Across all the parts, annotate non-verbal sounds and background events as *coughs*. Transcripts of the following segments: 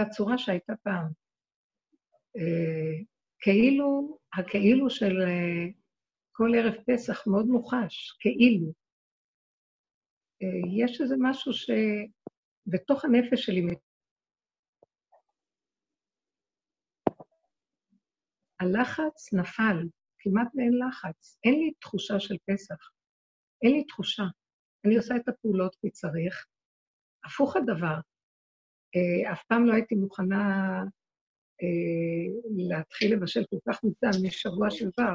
אותה צורה שהייתה פעם. אה, כאילו, הכאילו של אה, כל ערב פסח מאוד מוחש, כאילו. אה, יש איזה משהו שבתוך הנפש שלי, הלחץ נפל, כמעט ואין לחץ. אין לי תחושה של פסח. אין לי תחושה. אני עושה את הפעולות כי צריך. הפוך הדבר, אה, אף פעם לא הייתי מוכנה אה, להתחיל לבשל כל כך מוקדם, משבוע שעבר.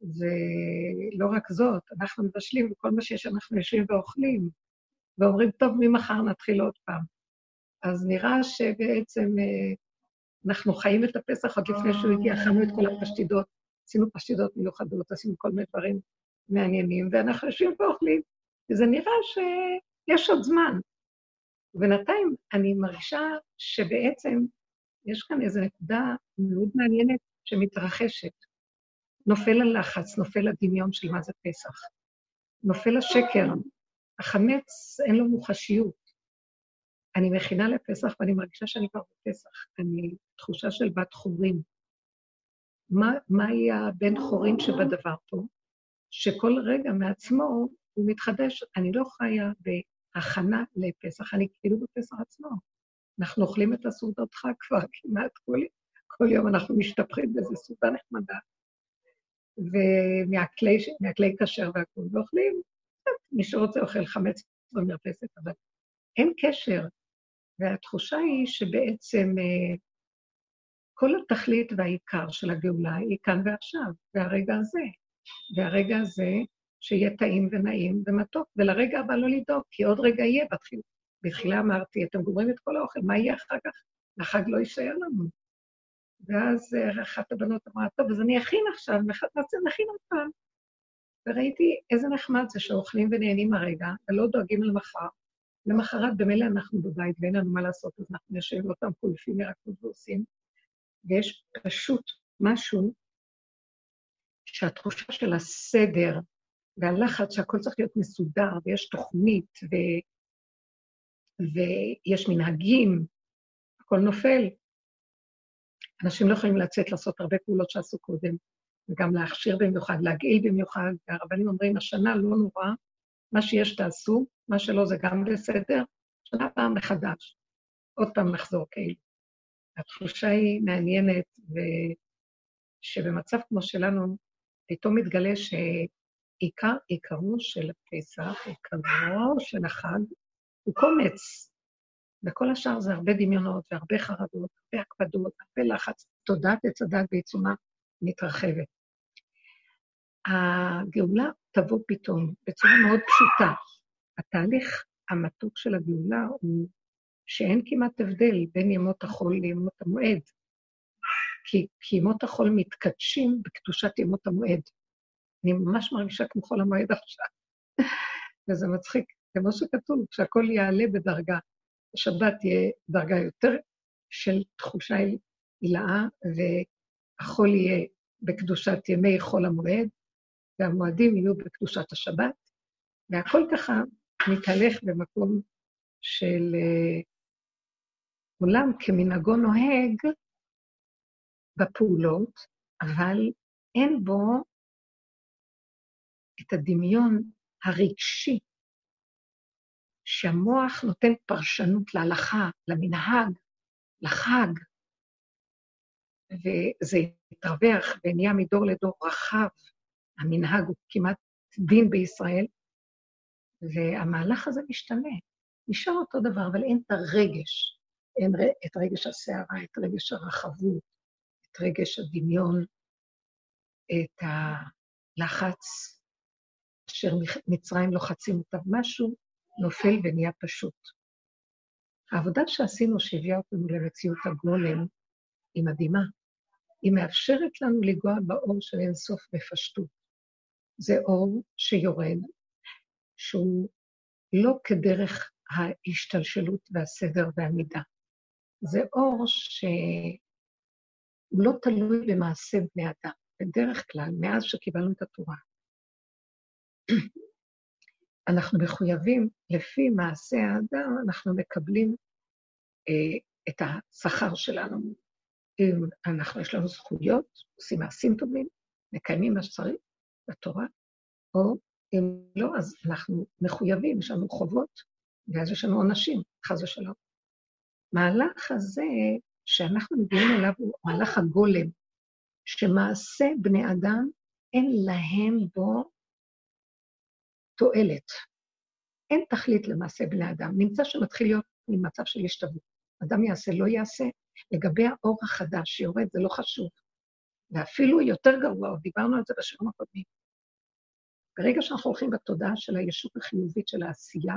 ולא רק זאת, אנחנו מבשלים, וכל מה שיש אנחנו יושבים ואוכלים, ואומרים, טוב, ממחר נתחיל עוד פעם. אז נראה שבעצם אה, אנחנו חיים את הפסח עוד לפני שהוא הגיע, אכלנו את כל הפשטידות, עשינו פשטידות מיוחדות, עשינו כל מיני דברים מעניינים, ואנחנו יושבים ואוכלים, וזה נראה שיש עוד זמן. ובינתיים אני מרגישה שבעצם יש כאן איזו נקודה מאוד מעניינת שמתרחשת. נופל הלחץ, נופל הדמיון של מה זה פסח. נופל השקר. החמץ אין לו מוחשיות. אני מכינה לפסח ואני מרגישה שאני כבר בפסח. אני תחושה של בת חורים. מה, מהי הבן חורים שבדבר פה? שכל רגע מעצמו הוא מתחדש. אני לא חיה הכנה לפסח, אני כאילו בפסח עצמו. אנחנו אוכלים את הסעודות חג כבר כמעט כל, כל יום, אנחנו משתפכים באיזו סעודה נחמדה. ומהכלי כשר והכול, ואוכלים, מי שרוצה אוכל חמץ במרפסת, אבל אין קשר. והתחושה היא שבעצם אה, כל התכלית והעיקר של הגאולה היא כאן ועכשיו, והרגע הזה. והרגע הזה שיהיה טעים ונעים ומתוק, ולרגע הבא לא לדאוג, כי עוד רגע יהיה. בתחילה, בתחילה אמרתי, אתם גומרים את כל האוכל, מה יהיה אחר כך? החג לא יישאר לנו. ואז אה, אחת הבנות אמרה, טוב, אז אני אכין עכשיו, נעשה נכין עוד פעם. וראיתי איזה נחמד זה שאוכלים ונהנים הרגע, ולא דואגים למחר. למחרת במילא אנחנו בבית ואין לנו מה לעשות, אז אנחנו יושבים אותם קולפים ירקות ועושים. ויש פשוט משהו שהתחושה של הסדר, והלחץ שהכל צריך להיות מסודר, ויש תוכנית, ו... ויש מנהגים, הכל נופל. אנשים לא יכולים לצאת לעשות הרבה פעולות שעשו קודם, וגם להכשיר במיוחד, להגעיל במיוחד, והרבנים אומרים, השנה לא נורא, מה שיש תעשו, מה שלא זה גם בסדר, שנה פעם מחדש. עוד פעם נחזור כאילו. התחושה היא מעניינת, ושבמצב כמו שלנו, פתאום מתגלה ש... עיקר עיקרו של הפסח, עיקרו של החג, הוא קומץ. וכל השאר זה הרבה דמיונות והרבה חרדות, הרבה הקפדות, הרבה לחץ. תודעת עץ הדת בעיצומה מתרחבת. הגאולה תבוא פתאום בצורה מאוד פשוטה. התהליך המתוק של הגאולה הוא שאין כמעט הבדל בין ימות החול לימות המועד. כי, כי ימות החול מתקדשים בקדושת ימות המועד. אני ממש מרגישה כמו חול המועד עכשיו. *laughs* וזה מצחיק, כמו שכתוב, שהכל יעלה בדרגה. השבת תהיה דרגה יותר של תחושה הילאה, והחול יהיה בקדושת ימי חול המועד, והמועדים יהיו בקדושת השבת, והכל ככה מתהלך במקום של uh, עולם כמנהגו נוהג בפעולות, אבל אין בו את הדמיון הרגשי, שהמוח נותן פרשנות להלכה, למנהג, לחג, וזה התרווח ונהיה מדור לדור רחב. המנהג הוא כמעט דין בישראל, והמהלך הזה משתנה. נשאר אותו דבר, אבל אין את הרגש. אין את רגש הסערה, את רגש הרחבות, את רגש הדמיון, את הלחץ אשר מצרים לוחצים אותם, משהו נופל ונהיה פשוט. העבודה שעשינו, שהביאה אותנו למציאות הגולם, היא מדהימה. היא מאפשרת לנו לנגוע באור של אינסוף בפשטות. זה אור שיורד, שהוא לא כדרך ההשתלשלות והסדר והמידה, זה אור שהוא לא תלוי במעשה בני אדם. בדרך כלל, מאז שקיבלנו את התורה, אנחנו מחויבים, לפי מעשה האדם, אנחנו מקבלים אה, את השכר שלנו. אם אנחנו, יש לנו זכויות, עושים מעשים טובים, מקיימים מה שצריך בתורה, או אם לא, אז אנחנו מחויבים, יש לנו חובות, ואז יש לנו עונשים, חס ושלום. מהלך הזה שאנחנו מגיעים אליו הוא מהלך הגולם, שמעשה בני אדם, אין להם בו תועלת. אין תכלית למעשה בני אדם. נמצא שמתחיל להיות ממצב של השתוות. אדם יעשה, לא יעשה. לגבי האור החדש שיורד, זה לא חשוב. ואפילו יותר גרוע, עוד דיברנו על זה בשיעורים הקודמים. ברגע שאנחנו הולכים בתודעה של הישות החיובית של העשייה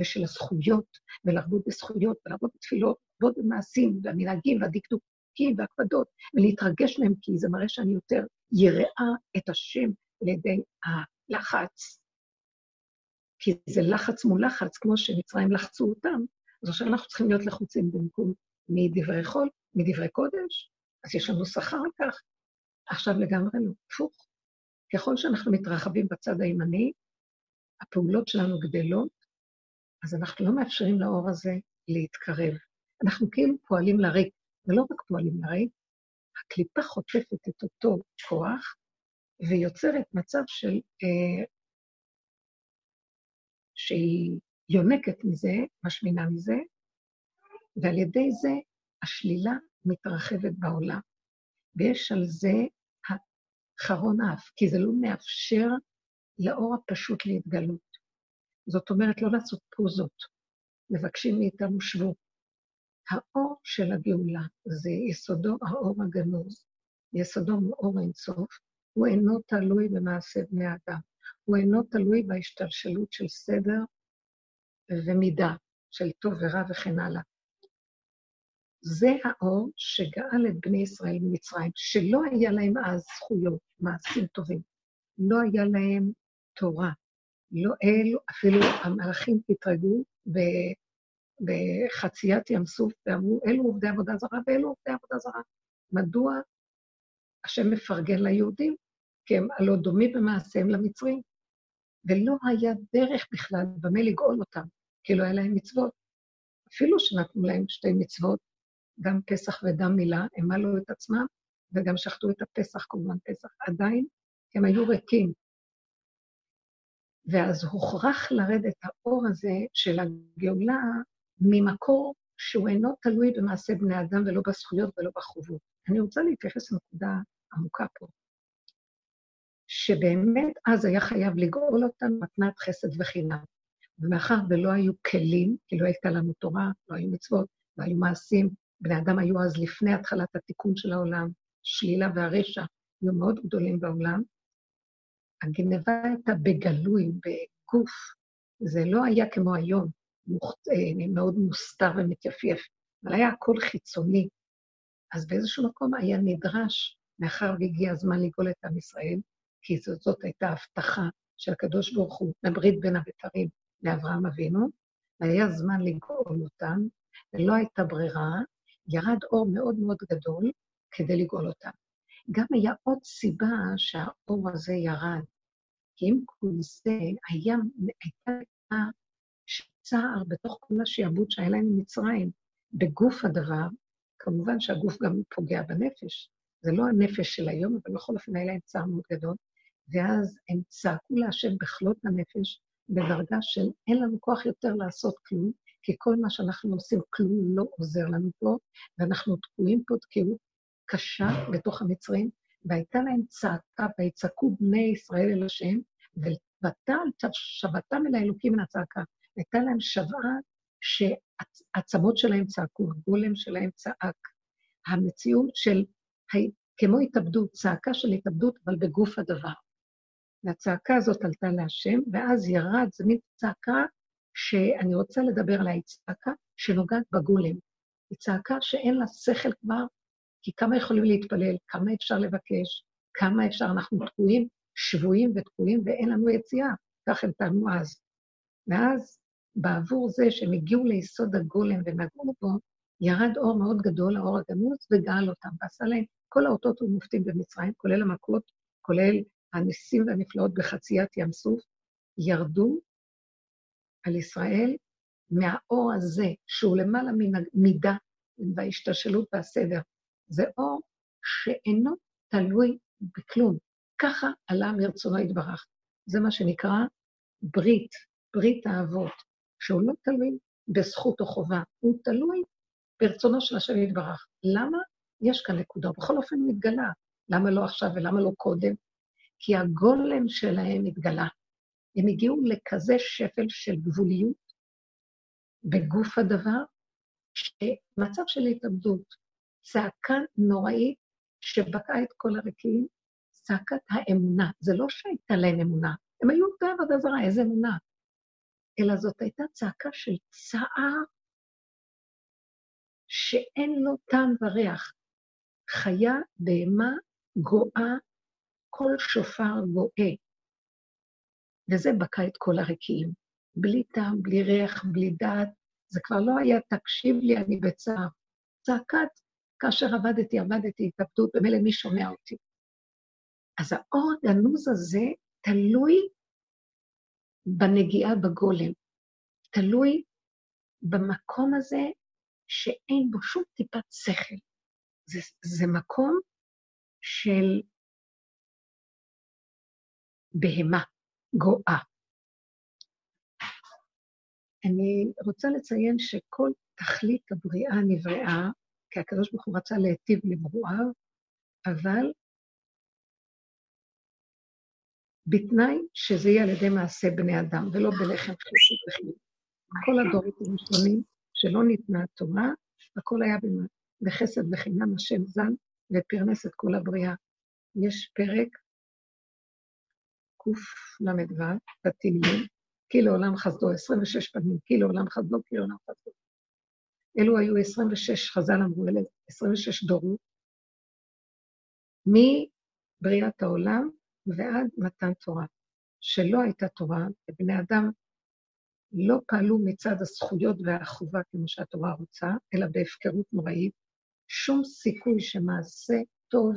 ושל הזכויות, ולעבוד בזכויות, ולעבוד בתפילות, לעבוד במעשים, והמנהגים, והדקדוקים, והקפדות, ולהתרגש מהם, כי זה מראה שאני יותר יראה את השם על ידי הלחץ. כי זה לחץ מול לחץ, כמו שמצרים לחצו אותם, אז עכשיו אנחנו צריכים להיות לחוצים במקום מדברי חול, מדברי קודש, אז יש לנו שכר על כך. עכשיו לגמרי לא, הפוך. ככל שאנחנו מתרחבים בצד הימני, הפעולות שלנו גדלות, אז אנחנו לא מאפשרים לאור הזה להתקרב. אנחנו כאילו פועלים לריק, ולא רק פועלים לריק, הקליפה חוטפת את אותו כוח ויוצרת מצב של... אה, שהיא יונקת מזה, משמינה מזה, ועל ידי זה השלילה מתרחבת בעולם. ויש על זה חרון אף, כי זה לא מאפשר לאור הפשוט להתגלות. זאת אומרת, לא לעשות פוזות. מבקשים מאיתנו שבו. האור של הגאולה זה יסודו האור הגנוז, יסודו מאור אינסוף, הוא אינו תלוי במעשה בני אדם, הוא אינו תלוי בהשתלשלות של סדר ומידה, של טוב ורע וכן הלאה. זה האור שגאל את בני ישראל ממצרים, שלא היה להם אז זכויות, מעשים טובים. לא היה להם תורה. לא אלו, אפילו המלאכים התרגו בחציית ים סוף ואמרו, אלו עובדי עבודה זרה ואלו עובדי עבודה זרה. מדוע השם מפרגן ליהודים? כי הם הלא דומים במעשיהם למצרים. ולא היה דרך בכלל במה לגאול אותם, כי לא היה להם מצוות. אפילו שנתנו להם שתי מצוות, גם פסח ודם מילה, הם מלו את עצמם, וגם שחטו את הפסח, כמובן פסח. עדיין הם היו ריקים. ואז הוכרח לרדת האור הזה של הגאולה ממקור שהוא אינו תלוי במעשה בני אדם ולא בזכויות ולא בחובות. אני רוצה להתייחס לנקודה עמוקה פה, שבאמת אז היה חייב לגאול אותם מתנת חסד וחינם. ומאחר ולא היו כלים, כי לא הייתה לנו תורה, לא היו מצוות, לא היו מעשים, בני אדם היו אז לפני התחלת התיקון של העולם, שלילה והרשע היו מאוד גדולים בעולם. הגנבה הייתה בגלוי, בגוף. זה לא היה כמו היום, אה, מאוד מוסתר ומתייפייף, אבל היה הכל חיצוני. אז באיזשהו מקום היה נדרש, מאחר והגיע הזמן לגאול את עם ישראל, כי זאת, זאת הייתה הבטחה של הקדוש ברוך הוא, מברית בין הבתרים לאברהם אבינו, והיה זמן לגאול אותם, ולא הייתה ברירה, ירד אור מאוד מאוד גדול כדי לגאול אותם. גם היה עוד סיבה שהאור הזה ירד, כי עם כל זה היה, הייתה צער בתוך כל השעבוד שהיה להם ממצרים. בגוף הדבר, כמובן שהגוף גם פוגע בנפש, זה לא הנפש של היום, אבל בכל אופן היה להם צער מאוד גדול, ואז הם צעקו להשם בכלות הנפש, בדרגה של אין לנו כוח יותר לעשות כלום, כי כל מה שאנחנו עושים, כלום לא עוזר לנו פה, ואנחנו תקועים פה תקיעות קשה בתוך המצרים, והייתה להם צעקה, ויצעקו בני ישראל אל השם, ותל שבתם אל האלוקים מן הצעקה. הייתה להם שוועה שהעצמות שלהם צעקו, הגולם שלהם צעק. המציאות של, כמו התאבדות, צעקה של התאבדות, אבל בגוף הדבר. והצעקה הזאת עלתה להשם, ואז ירד, זו מין צעקה שאני רוצה לדבר עליה, היא צעקה שנוגעת בגולם. היא צעקה שאין לה שכל כבר, כי כמה יכולים להתפלל, כמה אפשר לבקש, כמה אפשר, אנחנו תקועים, שבויים ותקועים, ואין לנו יציאה. כך הם טענו אז. ואז, בעבור זה שהם הגיעו ליסוד הגולם ונגעו בו, ירד אור מאוד גדול, האור הגנוז, וגאל אותם, ועשה להם כל האותות ומופתים במצרים, כולל המכות, כולל הניסים והנפלאות בחציית ים סוף, ירדו על ישראל מהאור הזה, שהוא למעלה מן המידה וההשתלשלות והסדר. זה אור שאינו תלוי בכלום. ככה עלה מרצונו יתברך. זה מה שנקרא ברית, ברית האבות, שהוא לא תלוי בזכות או חובה, הוא תלוי ברצונו של השם יתברך. למה? יש כאן נקודה, בכל אופן הוא מתגלה. למה לא עכשיו ולמה לא קודם? כי הגולם שלהם התגלה. הם הגיעו לכזה שפל של גבוליות בגוף הדבר, שמצב של התאבדות, צעקה נוראית שבקעה את כל הרקיעים, צעקת האמונה. זה לא שהייתה להם אמונה, הם היו עובדי עבודה זרה, איזה אמונה? אלא זאת הייתה צעקה של צער שאין לו טעם וריח. חיה, בהמה, גואה, כל שופר גואה. וזה בקע את כל הרקיעים. בלי טעם, בלי ריח, בלי דעת. זה כבר לא היה, תקשיב לי, אני בצער. צעקת, כאשר עבדתי, עבדתי, התאבדות, במילא מי שומע אותי. אז האור הגנוז הזה תלוי בנגיעה בגולם, תלוי במקום הזה שאין בו שום טיפת שכל. זה, זה מקום של בהמה, גואה. אני רוצה לציין שכל תכלית הבריאה נבראה, כי הקדוש ברוך הוא רצה להיטיב לברואיו, אבל בתנאי שזה יהיה על ידי מעשה בני אדם, ולא בלחם חשוב וחינוך. כל הדורות הראשונים שלא ניתנה התורה, הכל היה בחסד וחינם, השם זן ופרנס את כל הבריאה. יש פרק קל"ו בתהילים, כי לעולם חסדו, 26 פנים, כי לעולם חסדו, כי לעולם חסדו. אלו היו 26, חז"ל אמרו, אלה 26 דורות, מבריאת העולם ועד מתן תורה. שלא הייתה תורה, ובני אדם לא פעלו מצד הזכויות והחובה כמו שהתורה רוצה, אלא בהפקרות נוראית, שום סיכוי שמעשה טוב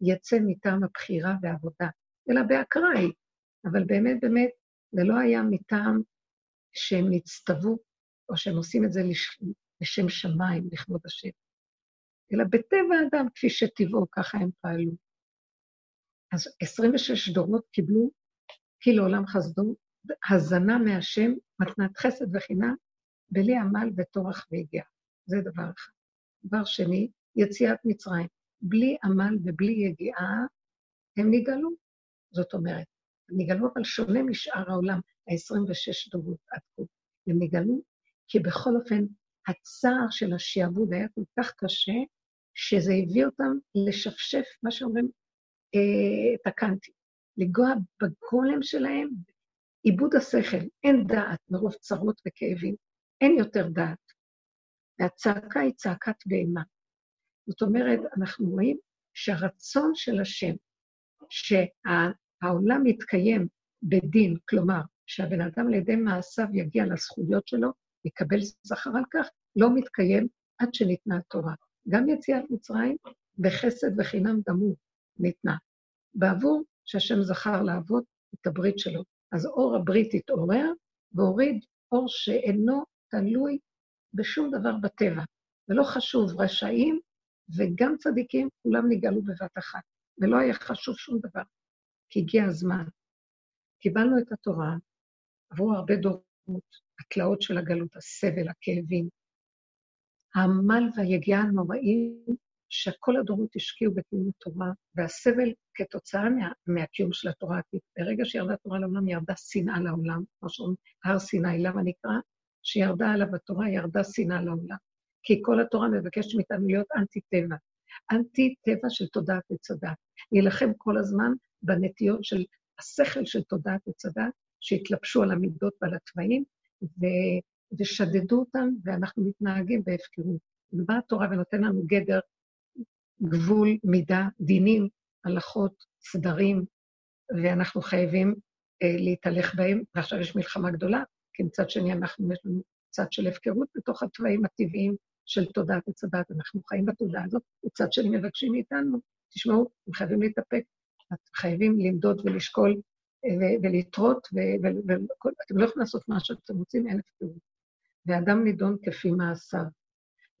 יצא מטעם הבחירה והעבודה, אלא באקראי. אבל באמת, באמת, זה לא היה מטעם שהם נצטוו, או שהם עושים את זה לש... לשם שמיים, לכבוד השם, אלא בטבע האדם, כפי שטבעו, ככה הם פעלו. אז 26 דורות קיבלו כי לעולם חסדו, הזנה מהשם, מתנת חסד וחינם, בלי עמל וטורח ויגיעה. זה דבר אחד. דבר שני, יציאת מצרים. בלי עמל ובלי יגיעה, הם נגאלו. זאת אומרת, הם נגאלו אבל שונה משאר העולם, ה-26 דורות עד כה. הם נגאלו כי בכל אופן, הצער של השעבוד היה כל כך קשה, שזה הביא אותם לשפשף, מה שאומרים, אה, תקנתי, לגוע בגולם שלהם, עיבוד השכל, אין דעת מרוב צרות וכאבים, אין יותר דעת. והצעקה היא צעקת בהמה. זאת אומרת, אנחנו רואים שהרצון של השם, שהעולם יתקיים בדין, כלומר, שהבן אדם על ידי מעשיו יגיע לזכויות שלו, יקבל שכר על כך, לא מתקיים עד שניתנה התורה. גם יציאת מצרים בחסד וחינם גמור ניתנה. בעבור שהשם זכר לעבוד את הברית שלו. אז אור הברית התעורר והוריד אור שאינו תלוי בשום דבר בטבע. ולא חשוב, רשעים וגם צדיקים, כולם נגאלו בבת אחת. ולא היה חשוב שום דבר, כי הגיע הזמן. קיבלנו את התורה, עברו הרבה דורות, התלאות של הגלות, הסבל, הכאבים, העמל והיגיעה הנוראים שכל הדורות השקיעו בקיום התורה, והסבל כתוצאה מה, מהקיום של התורה, כי ברגע שירדה תורה לעולם, ירדה שנאה לעולם, כמו שאומרים, הר סיני, למה נקרא? שירדה עליו התורה, ירדה שנאה לעולם. כי כל התורה מבקשת מאיתנו להיות אנטי-טבע. אנטי-טבע של תודעת וצדת. להילחם כל הזמן בנטיות של השכל של תודעת וצדת, שהתלבשו על המידות ועל התוואים, ו... ושדדו אותם, ואנחנו מתנהגים בהפקרות. ובאה התורה ונותן לנו גדר גבול, מידה, דינים, הלכות, סדרים, ואנחנו חייבים אה, להתהלך בהם, ועכשיו יש מלחמה גדולה, כי מצד שני אנחנו, יש לנו צד של הפקרות בתוך התוואים הטבעיים של תודעת עץ אנחנו חיים בתודעה הזאת, מצד שני מבקשים מאיתנו, תשמעו, אתם חייבים להתאפק, חייבים למדוד ולשקול ולתרות, ואתם לא יכולים לעשות מה שאתם רוצים, אין הפקרות. ואדם נידון כפי מעשיו,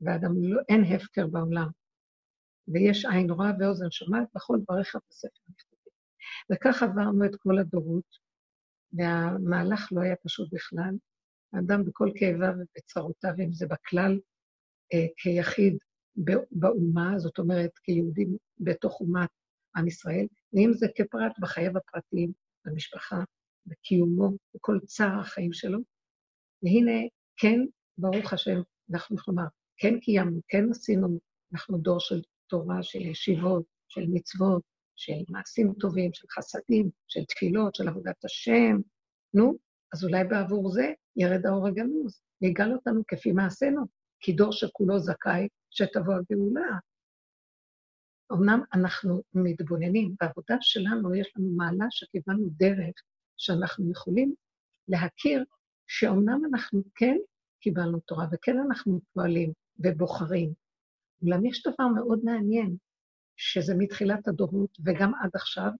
ואדם לא, אין הפקר בעולם. ויש עין רואה ואוזן שומעת, בכל דבריך בספר נכתבים. וכך עברנו את כל הדורות, והמהלך לא היה פשוט בכלל. האדם בכל כאביו ובצרותיו, אם זה בכלל, אה, כיחיד באומה, זאת אומרת, כיהודי בתוך אומת עם ישראל, ואם זה כפרט בחייו הפרטיים, במשפחה, בקיומו, בכל צער החיים שלו. והנה, כן, ברוך השם, אנחנו כלומר, כן קיימנו, כן עשינו, אנחנו דור של תורה, של ישיבות, של מצוות, של מעשים טובים, של חסדים, של תפילות, של עבודת השם. נו, אז אולי בעבור זה ירד האור הגנוז, ויגאל אותנו כפי מעשינו, כי דור שכולו זכאי שתבוא הגאולה. אמנם אנחנו מתבוננים, בעבודה שלנו יש לנו מעלה שקיבלנו דרך שאנחנו יכולים להכיר שאומנם אנחנו כן קיבלנו תורה וכן אנחנו פועלים ובוחרים. אולם יש דבר מאוד מעניין, שזה מתחילת הדורות וגם עד עכשיו,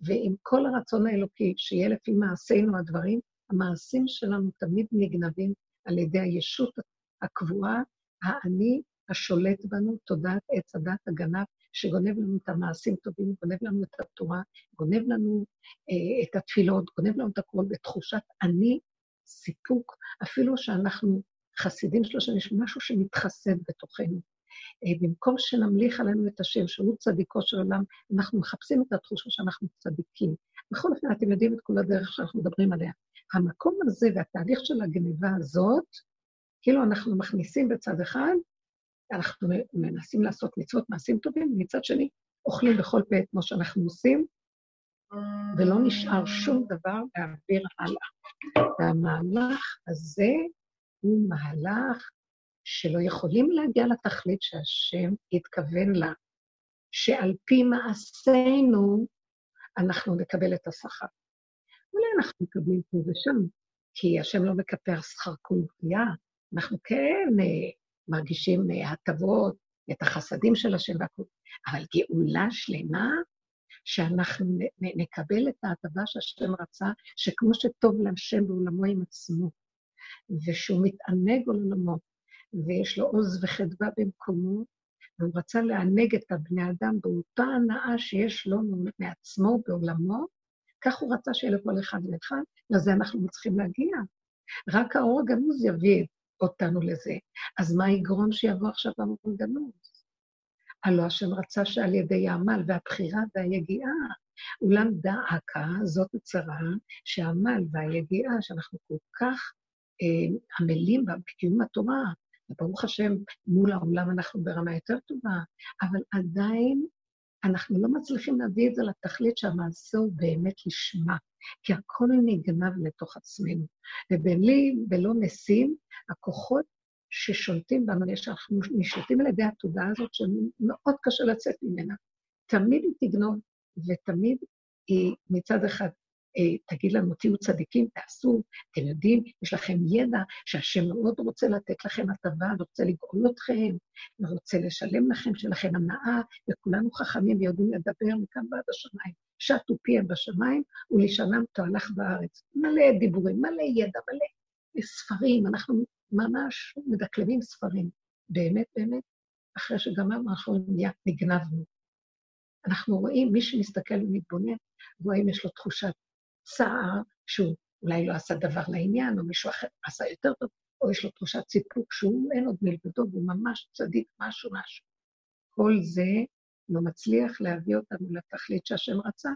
ועם כל הרצון האלוקי שיהיה לפי מעשינו הדברים, המעשים שלנו תמיד נגנבים על ידי הישות הקבועה, האני השולט בנו, תודעת עץ הדת הגנב, שגונב לנו את המעשים טובים, גונב לנו את התורה, גונב לנו אה, את התפילות, גונב לנו את הכול בתחושת אני, סיפוק, אפילו שאנחנו חסידים שלו, שיש משהו שמתחסד בתוכנו. אה, במקום שנמליך עלינו את השם, שהוא צדיקו של עולם, אנחנו מחפשים את התחושה שאנחנו צדיקים. בכל אופן, אתם יודעים את כל הדרך שאנחנו מדברים עליה. המקום הזה והתהליך של הגניבה הזאת, כאילו אנחנו מכניסים בצד אחד, אנחנו מנסים לעשות מצוות מעשים טובים, ומצד שני אוכלים בכל פה כמו שאנחנו עושים, ולא נשאר שום דבר להעביר הלאה. והמהלך הזה הוא מהלך שלא יכולים להגיע לתכלית שהשם התכוון לה, שעל פי מעשינו אנחנו נקבל את השכר. אולי אנחנו מקבלים פה ושם, כי השם לא מקפח שכר בריאה, אנחנו כן אה, מרגישים אה, הטבות, את החסדים של השם והכול, אבל גאולה שלמה, שאנחנו נקבל את ההטבה שהשם רצה, שכמו שטוב להשם בעולמו עם עצמו, ושהוא מתענג עולמו, ויש לו עוז וחדווה במקומו, והוא רצה לענג את הבני אדם באותה הנאה שיש לו מעצמו בעולמו, כך הוא רצה שיהיה לכל אחד ואחד, לזה אנחנו צריכים להגיע. רק האור הגנוז יביא אותנו לזה. אז מה יגרום שיבוא עכשיו הגנוז? הלא השם רצה שעל ידי העמל והבחירה והיגיעה, אולם דאקה, זאת הצרה, שהעמל והיגיעה, שאנחנו כל כך אה, עמלים בקיום התורה, וברוך השם, מול העולם אנחנו ברמה יותר טובה, אבל עדיין אנחנו לא מצליחים להביא את זה לתכלית שהמעשה הוא באמת לשמה, כי הכל נגנב לתוך עצמנו. ובלי, בלא ניסים, הכוחות ששולטים בנו, יש, אנחנו נשלטים על ידי התודעה הזאת שמאוד קשה לצאת ממנה. תמיד היא תגנוב, ותמיד היא מצד אחד אה, תגיד לנו, תהיו צדיקים, תעשו, אתם יודעים, יש לכם ידע שהשם מאוד רוצה לתת לכם הטבה, רוצה לגאול אתכם, ורוצה לשלם לכם, שלכם הנאה, וכולנו חכמים ויודעים לדבר מכאן ועד השמיים. שטו פיהם בשמיים, ולשנם תהלך בארץ. מלא דיבורים, מלא ידע, מלא ספרים, אנחנו ממש מדקלמים ספרים. באמת, באמת, אחרי שגמרנו, אנחנו נגנבנו. אנחנו רואים, מי שמסתכל ומתבונן, רואים, יש לו תחושת צער שהוא אולי לא עשה דבר לעניין, או מישהו אחר עשה יותר טוב, או יש לו תחושת סיפוק שהוא אין עוד מלבדו, והוא ממש צדיק משהו משהו. כל זה לא מצליח להביא אותנו לתכלית שהשם רצה,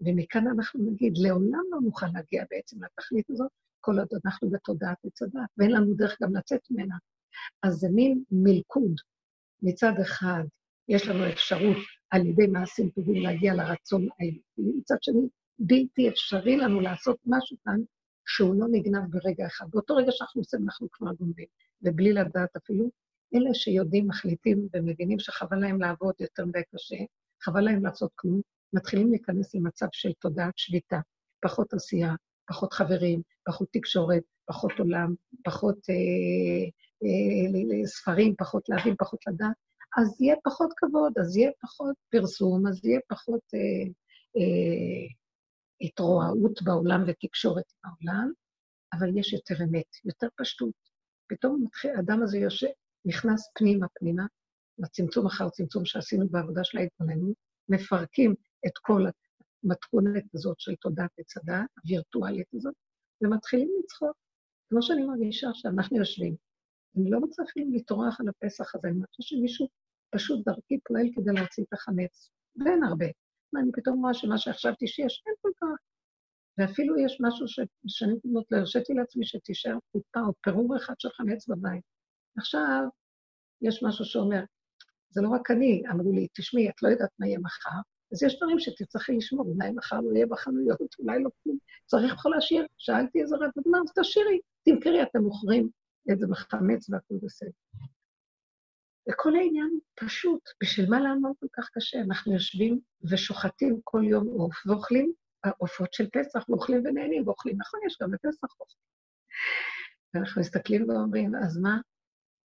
ומכאן אנחנו נגיד, לעולם לא נוכל להגיע בעצם לתכלית הזאת, כל עוד אנחנו בתודעת עץ הדת, ואין לנו דרך גם לצאת ממנה. אז זה מין מלכוד. מצד אחד, יש לנו אפשרות על ידי מעשים טובים להגיע לרצון האלוקי, מצד שני, בלתי אפשרי לנו לעשות משהו כאן שהוא לא נגנב ברגע אחד. באותו רגע שאנחנו עושים, אנחנו כבר גונבים, ובלי לדעת אפילו. אלה שיודעים, מחליטים ומבינים שחבל להם לעבוד יותר מדי קשה, חבל להם לעשות כלום, מתחילים להיכנס למצב של תודעת שביתה, פחות עשייה, פחות חברים, פחות תקשורת, פחות עולם, פחות אה, לספרים, פחות להבין, פחות לדעת, אז יהיה פחות כבוד, אז יהיה פחות פרסום, אז יהיה פחות אה, אה, התרועעות בעולם ותקשורת בעולם, אבל יש יותר אמת, יותר פשטות. פתאום האדם הזה יושב, נכנס פנימה פנימה, בצמצום אחר צמצום שעשינו בעבודה של ההתבוננות, מפרקים את כל המתכונת הזאת של תודעת עץ הדעת, הווירטואלית הזאת, ומתחילים לצחוק. כמו שאני מרגישה שאנחנו יושבים. אני לא רוצה אפילו לטרוח על הפסח הזה, אני חושבת שמישהו פשוט דרכי פועל כדי להוציא את החמץ, ואין הרבה. ואני פתאום רואה שמה שחשבתי שיש, אין כל כך. ואפילו יש משהו ששנים קודמות לא הרשיתי לעצמי שתישאר קופה או פירור אחד של חמץ בבית. עכשיו, יש משהו שאומר, זה לא רק אני, אמרו לי, תשמעי, את לא יודעת מה יהיה מחר, אז יש דברים שתצטרכי לשמור, אולי מחר לא יהיה בחנויות, אולי לא כלום. צריך פה להשאיר. שאלתי איזה רב, אמר, אז תשאירי, תמכרי, אתם מוכרים את זה בחמץ והכול בסדר. וכל העניין פשוט, בשביל מה לעמוד כל כך קשה? אנחנו יושבים ושוחטים כל יום עוף, ואוכלים עופות של פסח, ואוכלים ונהנים, ואוכלים, נכון, יש גם בפסח עוף. ואנחנו מסתכלים ואומרים, אז מה?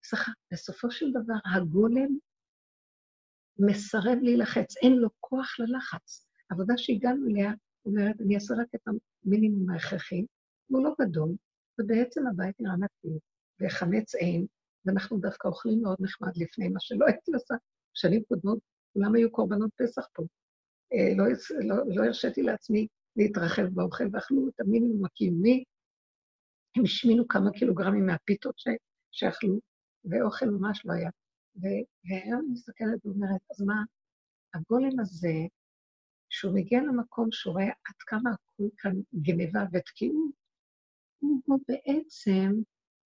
סליחה, בסופו של דבר, הגולם מסרב להילחץ, אין לו כוח ללחץ. עבודה שהגענו אליה אומרת, אני אעשה רק את המינימום ההכרחי, הוא לא גדול, ובעצם הבית נראה נקי, וחמץ אין, ואנחנו דווקא אוכלים מאוד נחמד לפני מה שלא הייתי עושה. שנים קודמות, כולם היו קורבנות פסח פה. אה, לא, לא, לא הרשיתי לעצמי להתרחב באוכל, ואכלו את המינימום הקיומי. הם השמינו כמה קילוגרמים מהפיתות ש, שאכלו, ואוכל ממש לא היה. והיום אני מסתכלת ואומרת, אז מה, הגולם הזה, שהוא מגיע למקום שהוא רואה עד כמה הכול כאן גניבה ותקיעות, הוא בעצם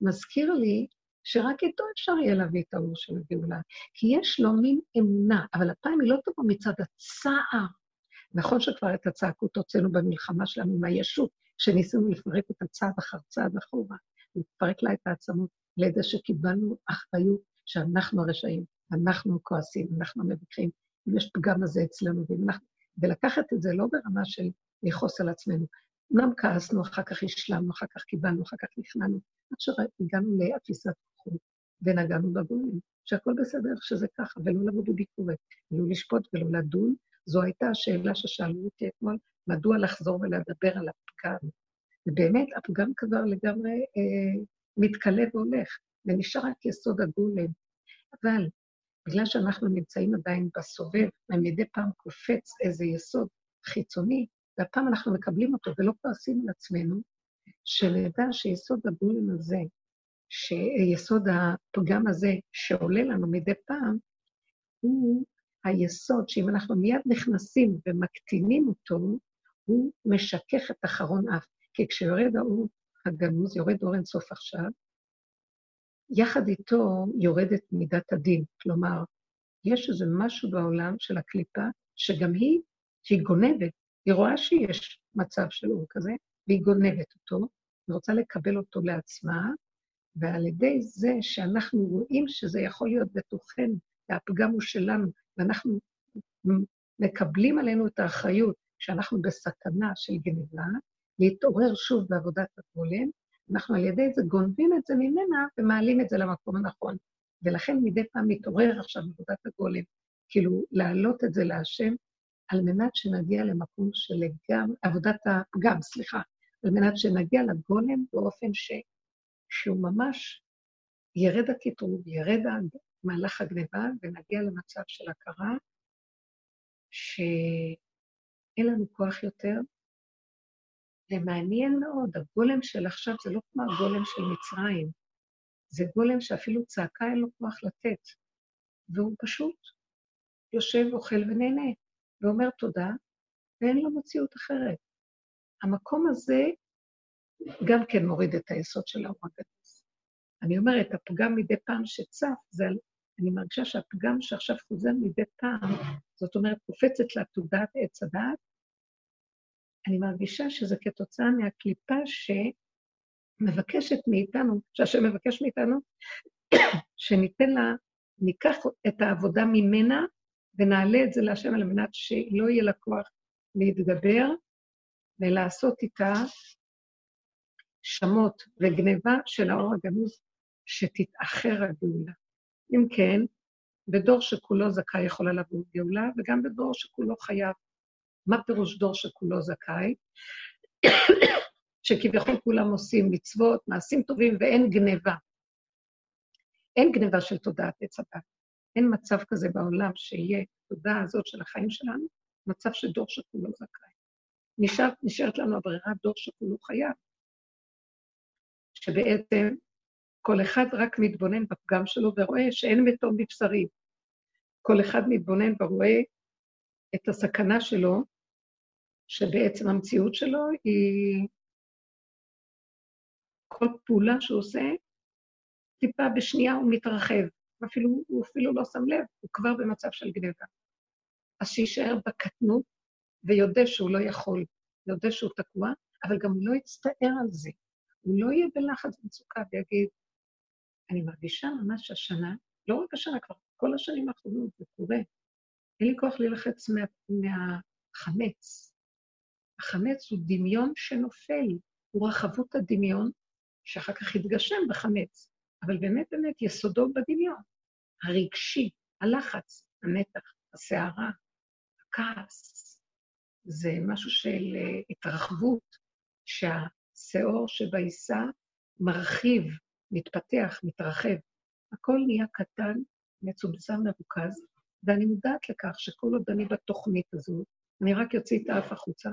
מזכיר לי שרק איתו אפשר יהיה להביא את האור של הגאולה. כי יש לו מין אמונה, אבל הפעם היא לא תבוא מצד הצער. נכון שכבר את הצעקות הוצאנו במלחמה שלנו עם הישות, שניסינו לפרק אותה צעד אחר צעד אחורה, לפרק לה את העצמות, לידע שקיבלנו אחריות שאנחנו הרשעים, אנחנו כועסים, אנחנו מבקרים, אם יש פגם הזה אצלנו, ואנחנו, ולקחת את זה לא ברמה של לכעוס על עצמנו. אמנם כעסנו, אחר כך השלמנו, אחר כך קיבלנו, אחר כך נכנענו, עד שהגענו לאפיסת כוחות ונגענו בגולים, שהכל בסדר שזה ככה, ולא לבוא בביקורת, ולא לשפוט ולא לדון. זו הייתה השאלה ששאלו אותי אתמול, מדוע לחזור ולדבר על הפגם. ובאמת, הפגם כבר לגמרי אה, מתכלה והולך. ונשאר רק יסוד הגולם. אבל בגלל שאנחנו נמצאים עדיין בסובב, ומדי פעם קופץ איזה יסוד חיצוני, והפעם אנחנו מקבלים אותו ולא כועסים על עצמנו, שנדע שיסוד הגולם הזה, שיסוד הפגם הזה שעולה לנו מדי פעם, הוא היסוד שאם אנחנו מיד נכנסים ומקטינים אותו, הוא משכך את אחרון אף. כי כשיורד האור הגנוז, יורד אור אינסוף עכשיו, יחד איתו יורדת מידת הדין. כלומר, יש איזה משהו בעולם של הקליפה, שגם היא, שהיא גונבת, היא רואה שיש מצב של אור כזה, והיא גונבת אותו, היא רוצה לקבל אותו לעצמה, ועל ידי זה שאנחנו רואים שזה יכול להיות בתוכנו, והפגם הוא שלנו, ואנחנו מקבלים עלינו את האחריות שאנחנו בסכנה של גנבה, להתעורר שוב בעבודת הגולם, אנחנו על ידי זה גונבים את זה ממנה ומעלים את זה למקום הנכון. ולכן מדי פעם מתעורר עכשיו עבודת הגולם, כאילו להעלות את זה להשם, על מנת שנגיע למקום של גם, עבודת הפגם, סליחה, על מנת שנגיע לגולם באופן ש, שהוא ממש ירד הקטרוג, ירד מהלך הגניבה, ונגיע למצב של הכרה שאין לנו כוח יותר, ומעניין מאוד, הגולם של עכשיו זה לא כמו הגולם של מצרים, זה גולם שאפילו צעקה אין לו כוח לתת, והוא פשוט יושב, אוכל ונהנה, ואומר תודה, ואין לו מציאות אחרת. המקום הזה גם כן מוריד את היסוד של האור הגדול. אני אומרת, הפגם מדי פעם שצף, זה, אני מרגישה שהפגם שעכשיו חוזר מדי פעם, זאת אומרת, קופצת לתודעת עץ הדעת, אני מרגישה שזה כתוצאה מהקליפה שמבקשת מאיתנו, שהשם מבקש מאיתנו, שניתן לה, ניקח את העבודה ממנה ונעלה את זה להשם על מנת שלא יהיה לה כוח להתגבר ולעשות איתה שמות וגניבה של האור הגנוז שתתאחר הגאולה. אם כן, בדור שכולו זכאי יכולה לבוא גאולה, וגם בדור שכולו חייב. מה פירוש דור שכולו זכאי? שכביכול כולם עושים מצוות, מעשים טובים ואין גניבה. אין גניבה של תודעת עץ הדת. אין מצב כזה בעולם שיהיה תודעה הזאת של החיים שלנו, מצב שדור שכולו זכאי. נשאר, נשארת לנו הברירה דור שכולו חייב, שבעצם כל אחד רק מתבונן בפגם שלו ורואה שאין מתום בבשרי. כל אחד מתבונן ורואה את הסכנה שלו, שבעצם המציאות שלו היא כל פעולה שהוא עושה, טיפה בשנייה הוא מתרחב, ואפילו, הוא אפילו לא שם לב, הוא כבר במצב של גניבה. אז שיישאר בקטנות ויודה שהוא לא יכול, יודע שהוא תקוע, אבל גם לא יצטער על זה. הוא לא יהיה בלחץ ומצוקה ויגיד, אני מרגישה ממש השנה, לא רק השנה, כבר כל השנים האחרונות, זה קורה. אין לי כוח להילחץ מה, מהחמץ. החמץ הוא דמיון שנופל, הוא רחבות הדמיון, שאחר כך יתגשם בחמץ. אבל באמת באמת יסודו בדמיון. הרגשי, הלחץ, המתח, הסערה, הכעס, זה משהו של אה, התרחבות, שהשאור שבעיסה מרחיב, מתפתח, מתרחב. הכל נהיה קטן, מצומצם, מרוכז, ואני מודעת לכך שכל עוד אני בתוכנית הזאת, אני רק אוציא את האף החוצה,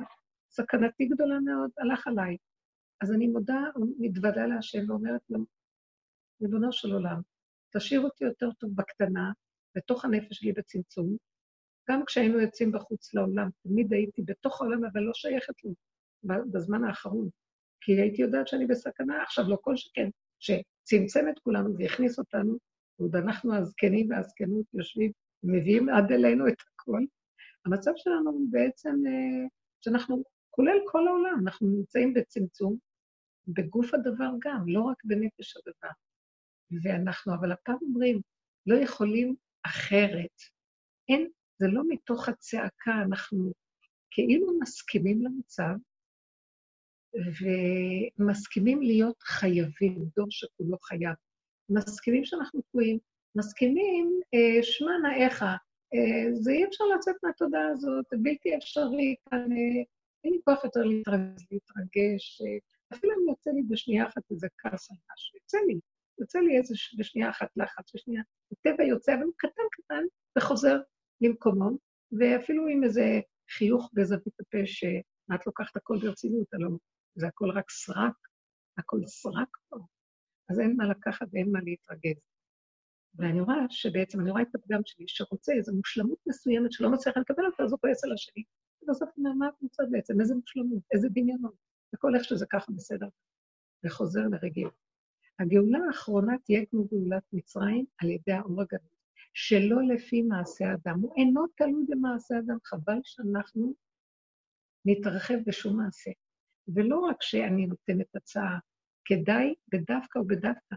סכנתי גדולה מאוד, הלך עליי. אז אני מודה, מתוודה להשם ואומרת לו, ריבונו של עולם, תשאיר אותי יותר טוב בקטנה, בתוך הנפש שלי בצמצום. גם כשהיינו יוצאים בחוץ לעולם, תמיד הייתי בתוך העולם, אבל לא שייכת לו, בזמן האחרון. כי הייתי יודעת שאני בסכנה, עכשיו לא כל שכן, שצמצם את כולנו והכניס אותנו, ועוד אנחנו הזקנים והזקנות יושבים ומביאים עד אלינו את הכול. המצב שלנו הוא בעצם אה, שאנחנו, כולל כל העולם, אנחנו נמצאים בצמצום, בגוף הדבר גם, לא רק בנפש הדבר. ואנחנו, אבל הפעם אומרים, לא יכולים אחרת. אין, זה לא מתוך הצעקה, אנחנו כאילו מסכימים למצב, ומסכימים להיות חייבים, דור שכולו חייב. מסכימים שאנחנו תקועים, מסכימים, אה, שמע נאיך, אה, זה אי אפשר לצאת מהתודעה הזאת, בלתי אפשרי כאן, אה, אין לי כוח יותר להתרגש, להתרגש, אה, אפילו אם יוצא לי בשנייה אחת איזה כעס על משהו, יוצא לי, יוצא לי איזה בשנייה אחת לחץ, בשנייה, הטבע יוצא, אבל הוא קטן קטן וחוזר למקומו, ואפילו עם איזה חיוך בזווית הפה, שמה את לוקחת הכל ברצינות, הלוא זה הכל רק סרק, הכל סרק פה, אז אין מה לקחת ואין מה להתרגז. ואני רואה שבעצם, אני רואה את הפגם שלי, שרוצה איזו מושלמות מסוימת שלא מצליחה לקבל אותה, אז הוא כועס על השני. אומר, מה את רוצה בעצם? איזה מושלמות? איזה דמיונות? וכל איך שזה ככה בסדר, וחוזר לרגיל. הגאולה האחרונה תהיה כמו גאולת מצרים על ידי האור הגדול, שלא לפי מעשה אדם. הוא אינו תלוי במעשה אדם, חבל שאנחנו נתרחב בשום מעשה. ולא רק שאני נותנת הצעה, כדאי בדווקא ובדווקא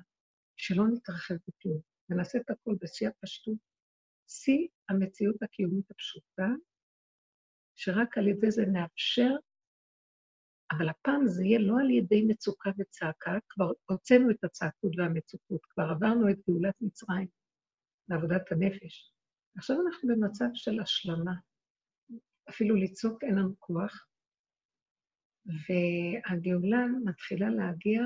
שלא נתרחב בכלום, ונעשה את הכול בשיא הפשטות, שיא המציאות הקיומית הפשוטה, שרק על ידי זה נאפשר אבל הפעם זה יהיה לא על ידי מצוקה וצעקה, כבר הוצאנו את הצעקות והמצוקות, כבר עברנו את גאולת מצרים לעבודת הנפש. עכשיו אנחנו במצב של השלמה. אפילו לצעוק אין לנו כוח, והגאולה מתחילה להגיע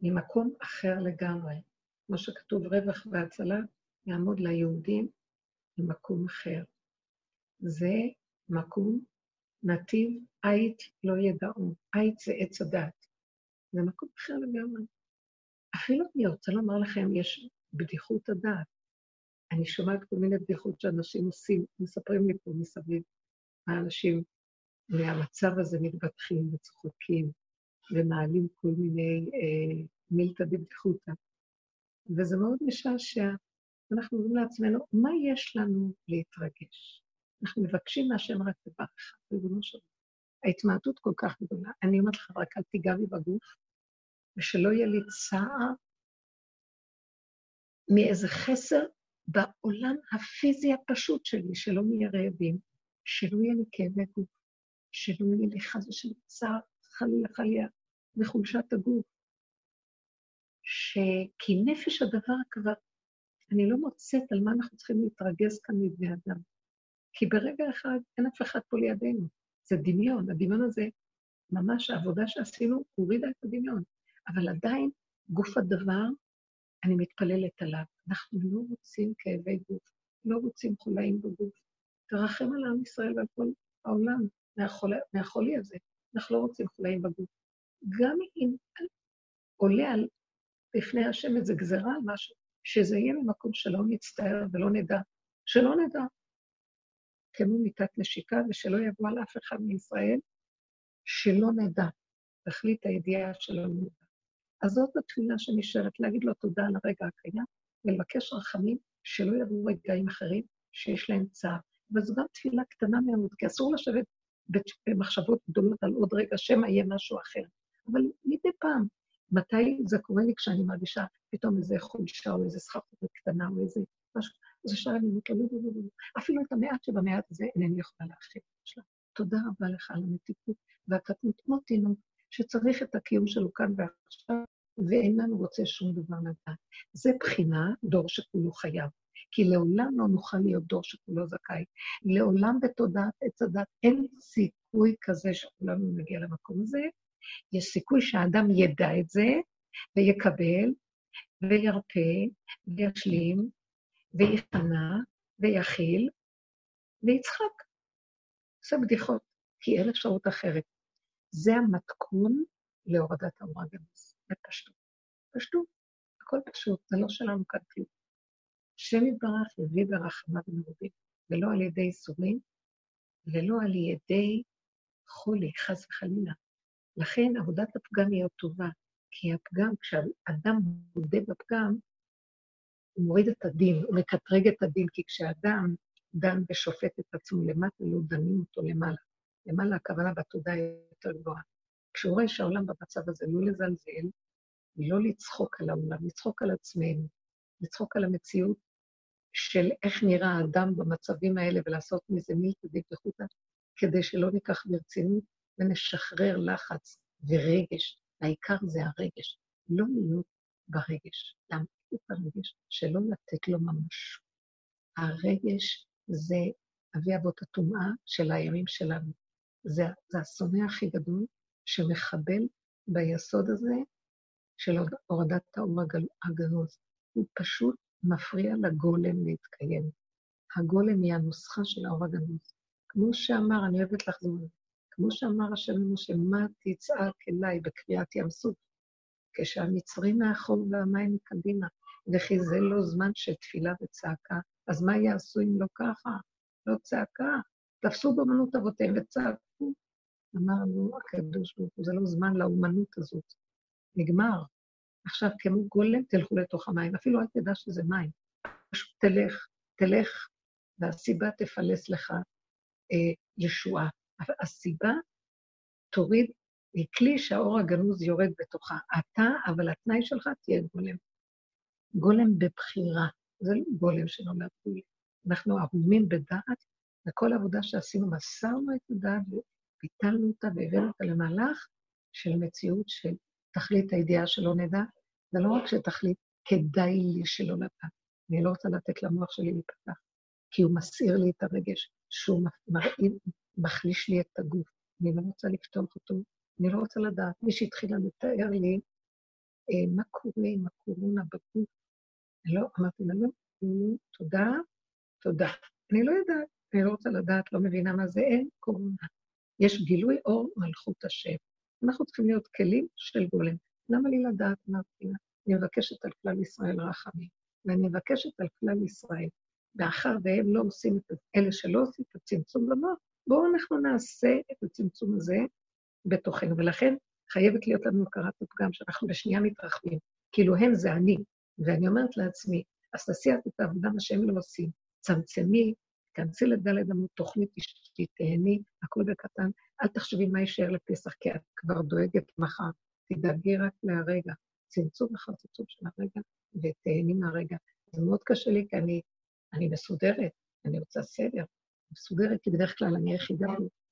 ממקום אחר לגמרי. כמו שכתוב, רווח והצלה יעמוד ליהודים ממקום אחר. זה מקום נתיב עית לא ידעו. עית זה עץ הדת. זה מקום אחר לגמרי. אפילו אני רוצה לומר לכם, יש בדיחות הדעת. אני שומעת כל מיני בדיחות שאנשים עושים, מספרים לי פה מסביב, מה אנשים מהמצב הזה מתבטחים וצוחקים ומעלים כל מיני אה, מילתא דבדיחותא. וזה מאוד משעשע. אנחנו אומרים לעצמנו, מה יש לנו להתרגש? אנחנו מבקשים מהשם רק דבר אחד, ריבונו שלנו. ההתמעטות כל כך גדולה. אני אומרת לך, רק אל תיגע בי בגוף, ושלא יהיה לי צער מאיזה חסר בעולם הפיזי הפשוט שלי, שלא נהיה רעבים, שלא יהיה לי כאבי גוף, שלא יהיה לי חס ושלום צער, חלילה חלילה, מחולשת הגוף. ש... כי נפש הדבר כבר, אני לא מוצאת על מה אנחנו צריכים להתרגז כאן מבני אדם. כי ברגע אחד אין אף אחד פה לידינו. זה דמיון, הדמיון הזה, ממש העבודה שעשינו, הורידה את הדמיון. אבל עדיין, גוף הדבר, אני מתפללת עליו. אנחנו לא רוצים כאבי גוף, לא רוצים חולאים בגוף. תרחם על עם ישראל ועל כל העולם מהחול... מהחולי הזה. אנחנו לא רוצים חולאים בגוף. גם אם עולה על לפני השם איזה גזרה על משהו, שזה יהיה ממקום שלא נצטער ולא נדע, שלא נדע. כמו מיטת נשיקה, ושלא יבוא על אף אחד מישראל, שלא נדע. תכלית הידיעה שלא נדע. אז זאת התפילה שנשארת, להגיד לו תודה על הרגע הקיים, ולבקש רחמים שלא יבואו רגעים אחרים שיש להם צער. וזו גם תפילה קטנה מאוד, כי אסור לשבת במחשבות גדולות על עוד רגע, שמא יהיה משהו אחר. אבל מדי פעם, מתי זה קורה לי כשאני מרגישה פתאום איזה חולשה או איזה סחפת קטנה או איזה משהו, אני אומרת לו, לא, לא, לא, אפילו את המעט שבמעט הזה אינני יכולה להכיל. תודה רבה לך על המתיקות והקטנות תינוק, שצריך את הקיום שלו כאן ועכשיו, ואין לנו רוצה שום דבר לדעת. זה בחינה דור שכולו חייב. כי לעולם לא נוכל להיות דור שכולו זכאי. לעולם בתודעת עץ הדת אין סיכוי כזה שכולנו נגיע למקום הזה. יש סיכוי שהאדם ידע את זה, ויקבל, וירפא, וישלים, ויכנע, ויכיל, ויצחק. עושה בדיחות, כי אין אפשרות אחרת. זה המתכון להורדת האור הגנוז, בפשטות. פשטות, הכל פשוט, זה לא שלנו כאן כלום. השם יתברך יביא ברחמה ומרובים, ולא על ידי איסורים, ולא על ידי חולי, חס וחלילה. לכן עבודת הפגם היא עוד טובה, כי הפגם, כשאדם מודה בפגם, הוא מוריד את הדין, הוא מקטרג את הדין, כי כשאדם דן ושופט את עצמו למטה, לא דנים אותו למעלה. למעלה הכוונה בתודעה יותר גבוהה. כשהוא רואה שהעולם במצב הזה, לא לזלזל, לא לצחוק על העולם, לצחוק על עצמנו, לצחוק על המציאות של איך נראה האדם במצבים האלה ולעשות מזה מילתא דבדיחותא, כדי שלא ניקח ברצינות ונשחרר לחץ ורגש. העיקר זה הרגש, לא להיות ברגש, להמתין את הרגש, שלא לתת לו ממש. הרגש זה אבי אבות הטומאה של הימים שלנו. זה, זה השונא הכי גדול שמחבל ביסוד הזה של הורדת האור הגנוז. הוא פשוט מפריע לגולם להתקיים. הגולם היא הנוסחה של האור הגנוז. כמו שאמר, אני אוהבת לחזור לזה, כמו שאמר השם למשה, מה תצעק אליי בקריאת ים סוף? כשהמצרים מאחור והמים מקדימה, וכי זה לא זמן של תפילה וצעקה, אז מה יעשו אם לא ככה? לא צעקה. תפסו באמנות אבותיהם וצעקו. אמרנו, הקדוש ברוך הוא, זה לא זמן לאומנות הזאת. נגמר. עכשיו, כמו גולם, תלכו לתוך המים. אפילו אל תדע שזה מים. פשוט תלך, תלך, והסיבה תפלס לך אה, ישועה. אבל הסיבה תוריד, היא כלי שהאור הגנוז יורד בתוכה. אתה, אבל התנאי שלך תהיה גולם. גולם בבחירה, זה לא גולם שנולד גולם. אנחנו ערומים בדעת, וכל העבודה שעשינו, מסרנו את הדעת וביטלנו אותה והבאנו אותה למהלך של מציאות של תכלית הידיעה שלא נדע, ולא רק שתכלית, כדאי לי שלא נדע. אני לא רוצה לתת למוח שלי להיפתח, כי הוא מסעיר לי את הרגש, שהוא מרעיד, מחליש לי את הגוף. אני לא רוצה לפתוח אותו, אני לא רוצה לדעת. מי שהתחילה לתאר לי אה, מה קורה עם הקורונה בגוף, לא, אמרתי לה, לא, לא, תודה, תודה. אני לא יודעת, אני לא רוצה לדעת, לא מבינה מה זה, אין קורונה. יש גילוי אור מלכות השם. אנחנו צריכים להיות כלים של גולם. למה לי לדעת? אמרתי לה, אני מבקשת על כלל ישראל רחמים, ואני מבקשת על כלל ישראל. מאחר והם לא עושים את אלה שלא עושים את הצמצום במוח, בואו אנחנו נעשה את הצמצום הזה בתוכנו, ולכן חייבת להיות לנו הכרת הפגם שאנחנו בשנייה מתרחבים. כאילו הם זה אני, ואני אומרת לעצמי, אז תעשי את העבודה מה שהם לא עושים. צמצמי, תכנסי לדלת אמות, תוכנית אשתי, תהני, הכול בקטן, אל תחשבי מה יישאר לפסח, כי את כבר דואגת מחר. תדאגי רק להרגע. צמצום אחר צמצום של הרגע, ותהני מהרגע. זה מאוד קשה לי, כי אני, אני מסודרת, אני רוצה סדר. מסודרת, כי בדרך כלל אני היחידה,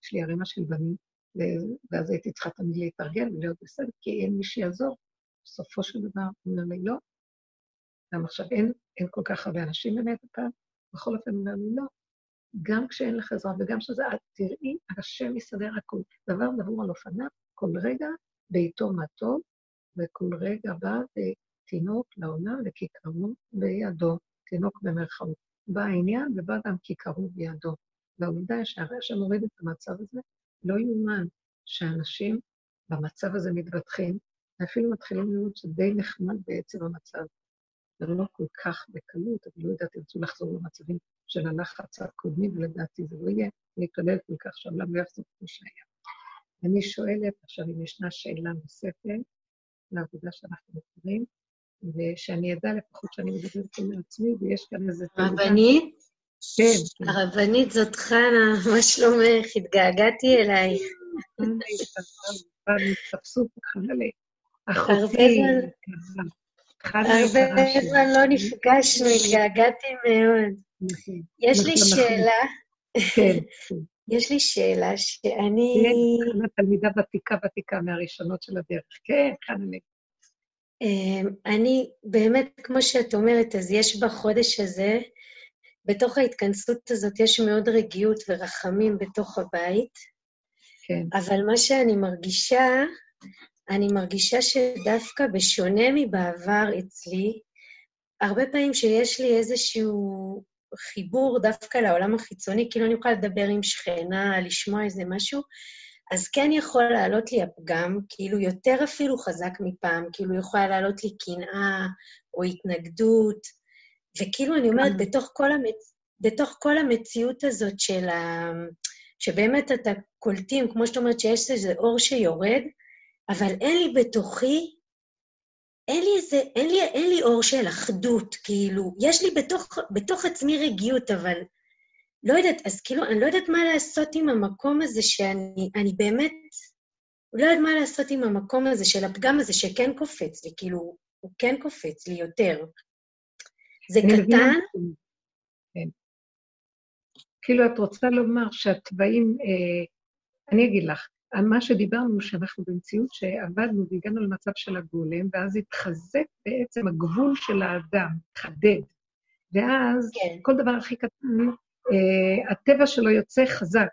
יש לי ערימה של בנים, ואז הייתי צריכה תמיד להתארגן ולהיות בסדר, כי אין מי שיעזור. בסופו של דבר, הוא אומר לי, לא. גם עכשיו אין, אין כל כך הרבה אנשים באמת הפעם, בכל אופן אומר לי, לא. גם כשאין לך עזרה וגם שזה, תראי, השם יסדר הכול. דבר דבור על אופניו, כל רגע בעיתו מה טוב, וכל רגע בא תינוק לעולם וכיכרו בידו, תינוק במרכאות. בא העניין ובא גם כיכרו בידו. והעובדה שהרי שמוריד את המצב הזה, לא יאומן שאנשים במצב הזה מתבטחים, ואפילו מתחילים לראות שדי נחמד בעצם המצב. זה לא כל כך בקלות, אבל לא יודעת, ירצו לחזור למצבים של הלחץ הקודמים, ולדעתי זה לא יהיה להתעלל כל כך שהעולם לא יחזור כמו שהיה. אני שואלת עכשיו אם ישנה שאלה נוספת לעבודה שאנחנו מכירים, ושאני אדע לפחות שאני מדברת עם עצמי, ויש כאן איזה... רבנית? כן. כן. הרבנית זאת חנה, מה שלומך? התגעגעתי אלייך. תפסו חנה אחותי. הרבה זמן לא נפגשנו, התגעגעתי מאוד. נכון. יש לי שאלה. כן. *laughs* יש לי שאלה שאני... כן, תלמידה ותיקה ותיקה מהראשונות של הדרך. כן, חנה אמ, אני באמת, כמו שאת אומרת, אז יש בחודש הזה, בתוך ההתכנסות הזאת יש מאוד רגיעות ורחמים בתוך הבית. כן. אבל מה שאני מרגישה, אני מרגישה שדווקא בשונה מבעבר אצלי, הרבה פעמים שיש לי איזשהו חיבור דווקא לעולם החיצוני, כאילו אני יכולה לדבר עם שכנה, לשמוע איזה משהו, אז כן יכול לעלות לי הפגם, כאילו יותר אפילו חזק מפעם, כאילו יכולה לעלות לי קנאה או התנגדות, וכאילו אני אומרת, כן. בתוך כל, המצ... בתוך כל המציאות הזאת של ה... שבאמת אתה קולטים, כמו שאת אומרת, שיש איזה אור שיורד, אבל אין לי בתוכי, אין לי איזה, אין לי, אין לי אור של אחדות, כאילו, יש לי בתוך, בתוך עצמי רגיעות, אבל לא יודעת, אז כאילו, אני לא יודעת מה לעשות עם המקום הזה שאני אני באמת לא יודעת מה לעשות עם המקום הזה של הפגם הזה שכן קופץ לי, כאילו, הוא כן קופץ לי יותר. זה קטן? כן. כאילו, את רוצה לומר שהתוואים, אה, אני אגיד לך, מה שדיברנו, שאנחנו במציאות שעבדנו והגענו למצב של הגולם, ואז התחזק בעצם הגבול של האדם, התחדד. ואז כן. כל דבר הכי קטן uh, הטבע שלו יוצא חזק,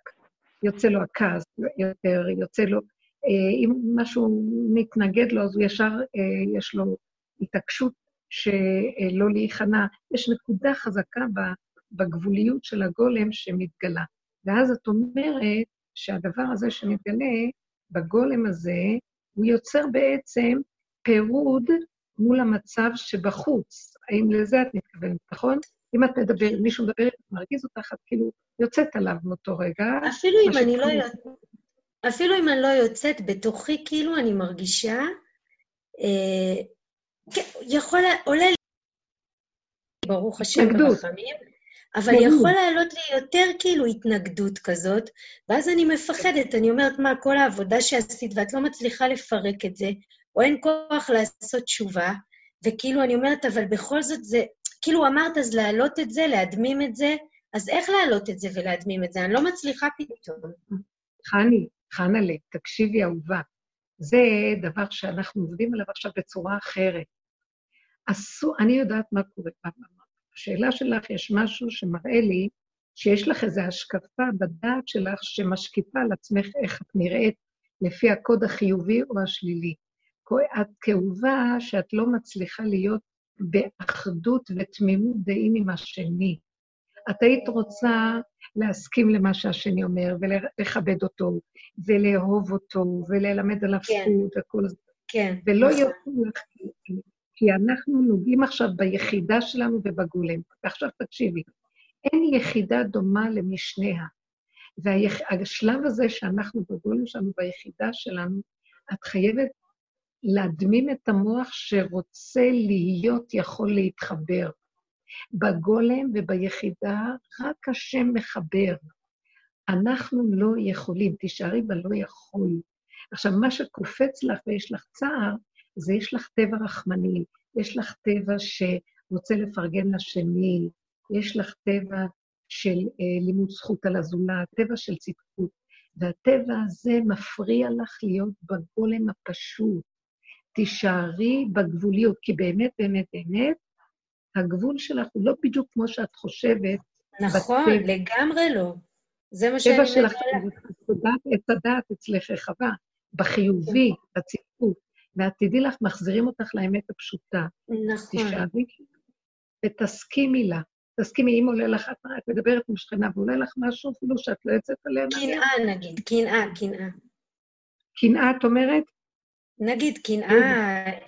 יוצא לו הכעס יותר, יוצא לו, uh, אם משהו מתנגד לו, אז הוא ישר, uh, יש לו התעקשות שלא להיכנע. יש נקודה חזקה בגבוליות של הגולם שמתגלה. ואז את אומרת שהדבר הזה שמתגלה בגולם הזה, הוא יוצר בעצם פירוד מול המצב שבחוץ. האם לזה את מתכוונת, נכון? אם את מדברת, מישהו מדבר, מרגיז אותך, את כאילו יוצאת עליו מאותו רגע. אפילו אם אני לא אפילו אם אני לא יוצאת, בתוכי כאילו אני מרגישה, אה, כן, יכול, עולה לי, ברוך השם ברחמים, אבל יכול לעלות לי יותר כאילו התנגדות כזאת, ואז אני מפחדת, אני אומרת, מה, כל העבודה שעשית ואת לא מצליחה לפרק את זה, או אין כוח לעשות תשובה, וכאילו אני אומרת, אבל בכל זאת זה, כאילו אמרת אז להעלות את זה, להדמים את זה, אז איך להעלות את זה ולהדמים את זה? אני לא מצליחה פתאום. חני, חנה'לה, תקשיבי אהובה, זה דבר שאנחנו עובדים עליו עכשיו בצורה אחרת. אסור, אני יודעת מה קורה. בשאלה שלך יש משהו שמראה לי שיש לך איזו השקפה בדעת שלך שמשקיפה על עצמך איך את נראית לפי הקוד החיובי או השלילי. את כאובה שאת לא מצליחה להיות באחדות ותמימות דעים עם השני. את היית רוצה להסכים למה שהשני אומר, ולכבד אותו, ולאהוב אותו, וללמד עליו כן. זכות וכל זה. כן. ולא נכון. יוצאו לך, כי אנחנו נוגעים עכשיו ביחידה שלנו ובגולם. ועכשיו תקשיבי, אין יחידה דומה למשניה. והשלב הזה שאנחנו בגולם שלנו, ביחידה שלנו, את חייבת להדמים את המוח שרוצה להיות יכול להתחבר. בגולם וביחידה רק השם מחבר. אנחנו לא יכולים, תישארי בלא יכול. עכשיו, מה שקופץ לך ויש לך צער, זה יש לך טבע רחמני, יש לך טבע שרוצה לפרגן לשני, יש לך טבע של אה, לימוד זכות על הזולת, טבע של צדקות, והטבע הזה מפריע לך להיות בגולם הפשוט. תישארי בגבוליות, כי באמת, באמת, באמת, הגבול שלך הוא לא בדיוק כמו שאת חושבת. נכון, בטבע. לגמרי לא. זה מה שאני מנסה. שלך, את הדעת אצלך רחבה, בחיובי, בציפות. ואת תדעי לך, מחזירים אותך לאמת הפשוטה. נכון. תישארי ותסכימי לה. תסכימי, אם עולה לך, את מדברת עם שכנה ועולה לך משהו אפילו שאת לא יוצאת עליה. קנאה נגיד, קנאה, קנאה. קנאה, את אומרת? נגיד קנאה,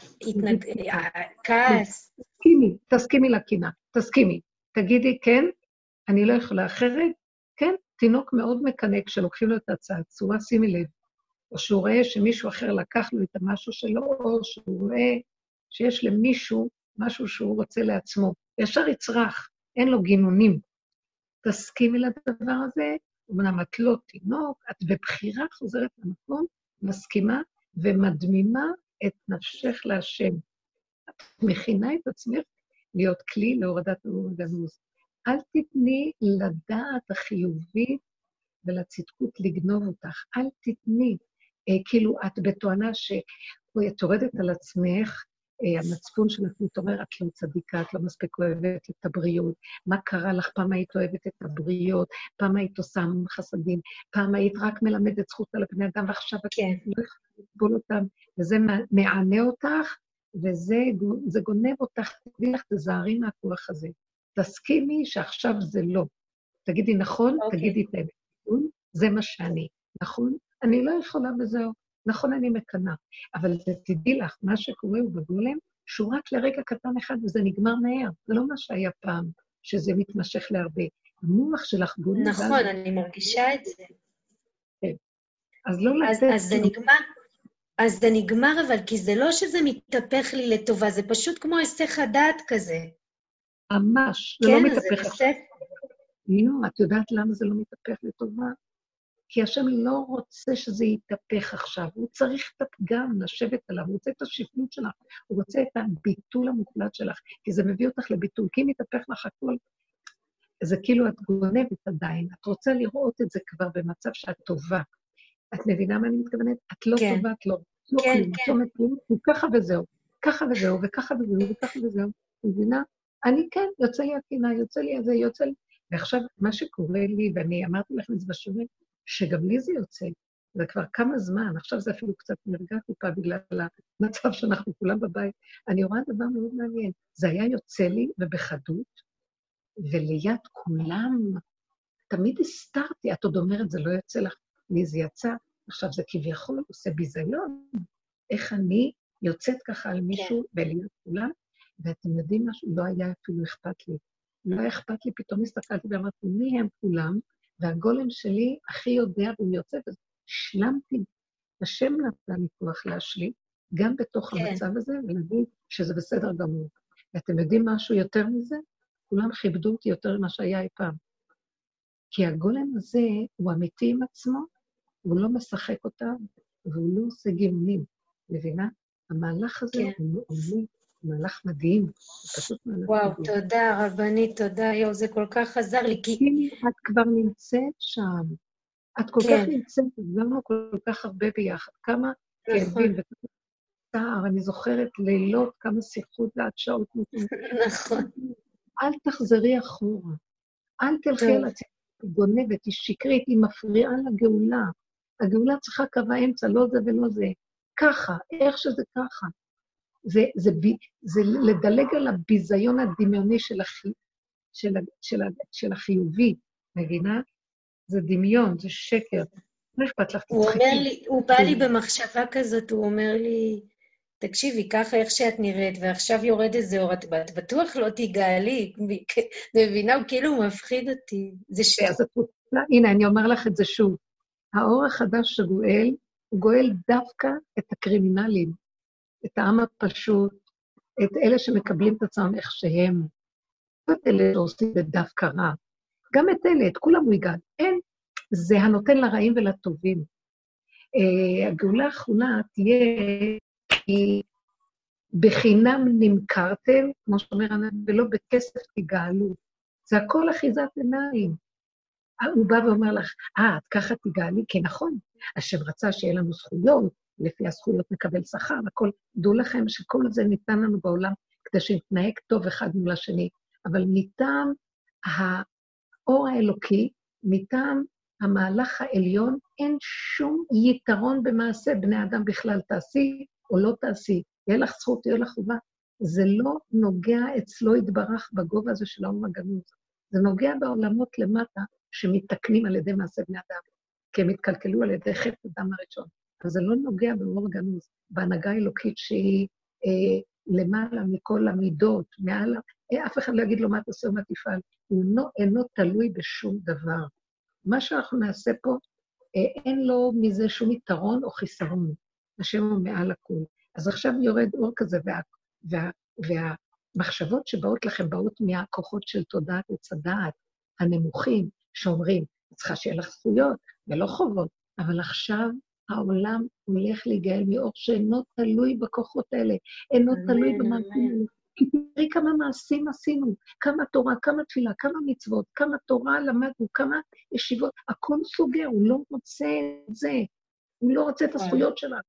כעס. תסכימי, תסכימי לקנאה, תסכימי. תגידי, כן, אני לא יכולה אחרת, כן, תינוק מאוד מקנא כשלוקחים לו את הצעצוע, שימי לב. או שהוא רואה שמישהו אחר לקח לו את המשהו שלו, או שהוא רואה שיש למישהו משהו שהוא רוצה לעצמו. ישר יצרח, אין לו גינונים. תסכימי לדבר הזה, אמנם את לא תינוק, את בבחירה חוזרת למקום, מסכימה ומדמימה את נפשך להשם. את מכינה את עצמך להיות כלי להורדת האורגנוז. אל תתני לדעת החיובית ולצדקות לגנוב אותך. אל תתני. אה, כאילו, את בתואנה שאת יורדת על עצמך, אה, המצפון שלך מתעורר, את לא צדיקה, את לא מספיק אוהבת את הבריות. מה קרה לך? פעם היית אוהבת את הבריות, פעם היית עושה חסדים, פעם היית רק מלמדת זכות על הבני אדם, ועכשיו את כן. לא יכולה לסבול אותם, וזה מענה אותך, וזה גונב אותך, תגידי לך, תזהרי מהכוח הזה. תסכימי שעכשיו זה לא. תגידי נכון, okay. אוקיי. תגידי את האמת. זה מה שאני. נכון? אני לא יכולה וזהו. נכון, אני מקנאה. אבל תדעי לך, מה שקורה הוא בגולם, שהוא רק לרגע קטן אחד וזה נגמר מהר. זה לא מה שהיה פעם, שזה מתמשך להרבה. המוח שלך גולם. נכון, ואז... אני מרגישה את זה. כן. אז לא לתת... אז זה נגמר. אז זה נגמר, אבל כי זה לא שזה מתהפך לי לטובה, זה פשוט כמו היסח הדעת כזה. ממש, זה לא כן, מתהפך. כן, זה לא, את יודעת למה זה לא מתהפך לטובה? כי השם לא רוצה שזה יתהפך עכשיו, הוא צריך את הפגם, לשבת עליו, הוא רוצה את השפלות שלך, הוא רוצה את הביטול המוחלט שלך, כי זה מביא אותך לביטול. כי אם יתהפך לך הכל, זה כאילו את גונבת עדיין, את רוצה לראות את זה כבר במצב שאת טובה. את מבינה מה אני מתכוונת? את לא כן. טובה, את לא... לא כן, כלום, כן. את אומרת, ככה וזהו, ככה וזהו, וככה וזהו, וככה וזהו. מבינה? אני כן, יוצא לי הקינה, יוצא לי הזה, יוצא לי... ועכשיו, מה שקורה לי, ואני אמרתי לכם את זה בשיעורים, שגם לי זה יוצא, זה כבר כמה זמן, עכשיו זה אפילו קצת נרגע טיפה בגלל המצב שאנחנו כולם בבית. אני רואה דבר מאוד מעניין, זה היה יוצא לי ובחדות, וליד כולם, תמיד הסתרתי, את עוד אומרת, זה לא יוצא לך, לי זה יצא, עכשיו זה כביכול עושה ביזיון. איך אני יוצאת ככה על מישהו כן. וליד כולם, ואתם יודעים משהו? לא היה אפילו אכפת לי. לא היה אכפת לי, פתאום הסתכלתי ואמרתי, מי הם כולם? והגולם שלי הכי יודע והוא יוצא, והשלמתי. השם נתן לי כוח להשלים, גם בתוך כן. המצב הזה, ולהגיד שזה בסדר גמור. ואתם יודעים משהו יותר מזה? כולם כיבדו אותי יותר ממה שהיה אי פעם. כי הגולם הזה הוא אמיתי עם עצמו, הוא לא משחק אותה, והוא לא עושה גאונים, מבינה? המהלך הזה כן. הוא מעולה, מהלך מדהים, פשוט מהלך וואו, מדהים. וואו, תודה, רבנית, תודה, יואו, זה כל כך עזר לי, כי... את כבר נמצאת שם. את כל כן. כך נמצאת, עזרנו כל כך הרבה ביחד. כמה כאבים וכמה צער, אני זוכרת לילות, כמה שיחות ועד שעות. נכון. אל תחזרי אחורה. אל תלכי על עצמך, היא גונבת, היא שקרית, היא מפריעה לגאולה. הגאולה צריכה קו האמצע, לא זה ולא זה. ככה, איך שזה ככה. זה, זה, זה, זה לדלג על הביזיון הדמיוני של, החי, של, של, של החיובי, מבינה? זה דמיון, זה שקר. מה אכפת לך? הוא אומר לי, הוא בא לי במחשבה כזאת, הוא אומר לי, תקשיבי, ככה איך שאת נראית, ועכשיו יורד איזה אור, את בטוח לא תיגאלי. *laughs* מבינה? הוא כאילו מפחיד אותי. זה ש... אז את רוצה, הנה, אני אומר לך את זה שוב. האור החדש שגואל, הוא גואל דווקא את הקרימינלים, את העם הפשוט, את אלה שמקבלים את עצמם איך שהם, את אלה שעושים את דווקא רע. גם את אלה, את כולם הוא יגאל. אין, זה הנותן לרעים ולטובים. Uh, הגאולה האחרונה תהיה, כי בחינם נמכרתם, כמו שאומר הנביא, ולא בכסף תגאלו. זה הכל אחיזת עיניים. הוא בא ואומר לך, אה, את ככה תגאלי? כי נכון, השם רצה שיהיה לנו זכויות, לפי הזכויות נקבל שכר, הכל. דעו לכם שכל זה ניתן לנו בעולם כדי שנתנהג טוב אחד מול השני, אבל מטעם האור האלוקי, מטעם המהלך העליון, אין שום יתרון במעשה בני אדם בכלל. תעשי או לא תעשי, יהיה לך זכות, יהיה לך חובה. זה לא נוגע אצלו יתברך בגובה הזה של האור הגנוז. זה נוגע בעולמות למטה שמתקנים על ידי מעשה בני אדם, כי הם התקלקלו על ידי חטא אדם הראשון. אז זה לא נוגע באור הגנוז, בהנהגה האלוקית שהיא אה, למעלה מכל המידות, מעל... אה, אף אחד לא יגיד לו מה תעשה ומה תפעל. הוא לא, אינו תלוי בשום דבר. מה שאנחנו נעשה פה, אה, אין לו מזה שום יתרון או חיסרון. השם הוא מעל הכול. אז עכשיו יורד אור כזה, וה, וה, והמחשבות שבאות לכם באות מהכוחות של תודעת עץ הדעת, הנמוכים, שאומרים, צריכה שיהיה לך זכויות ולא חובות, אבל עכשיו העולם הולך להיגאל מאור שאינו תלוי בכוחות האלה, אינו תלוי במעשים. כי תראי כמה מעשים עשינו, כמה תורה, כמה תפילה, כמה מצוות, כמה תורה למדנו, כמה ישיבות, הכל סוגר, הוא לא רוצה את זה, הוא לא רוצה את הזכויות שלנו,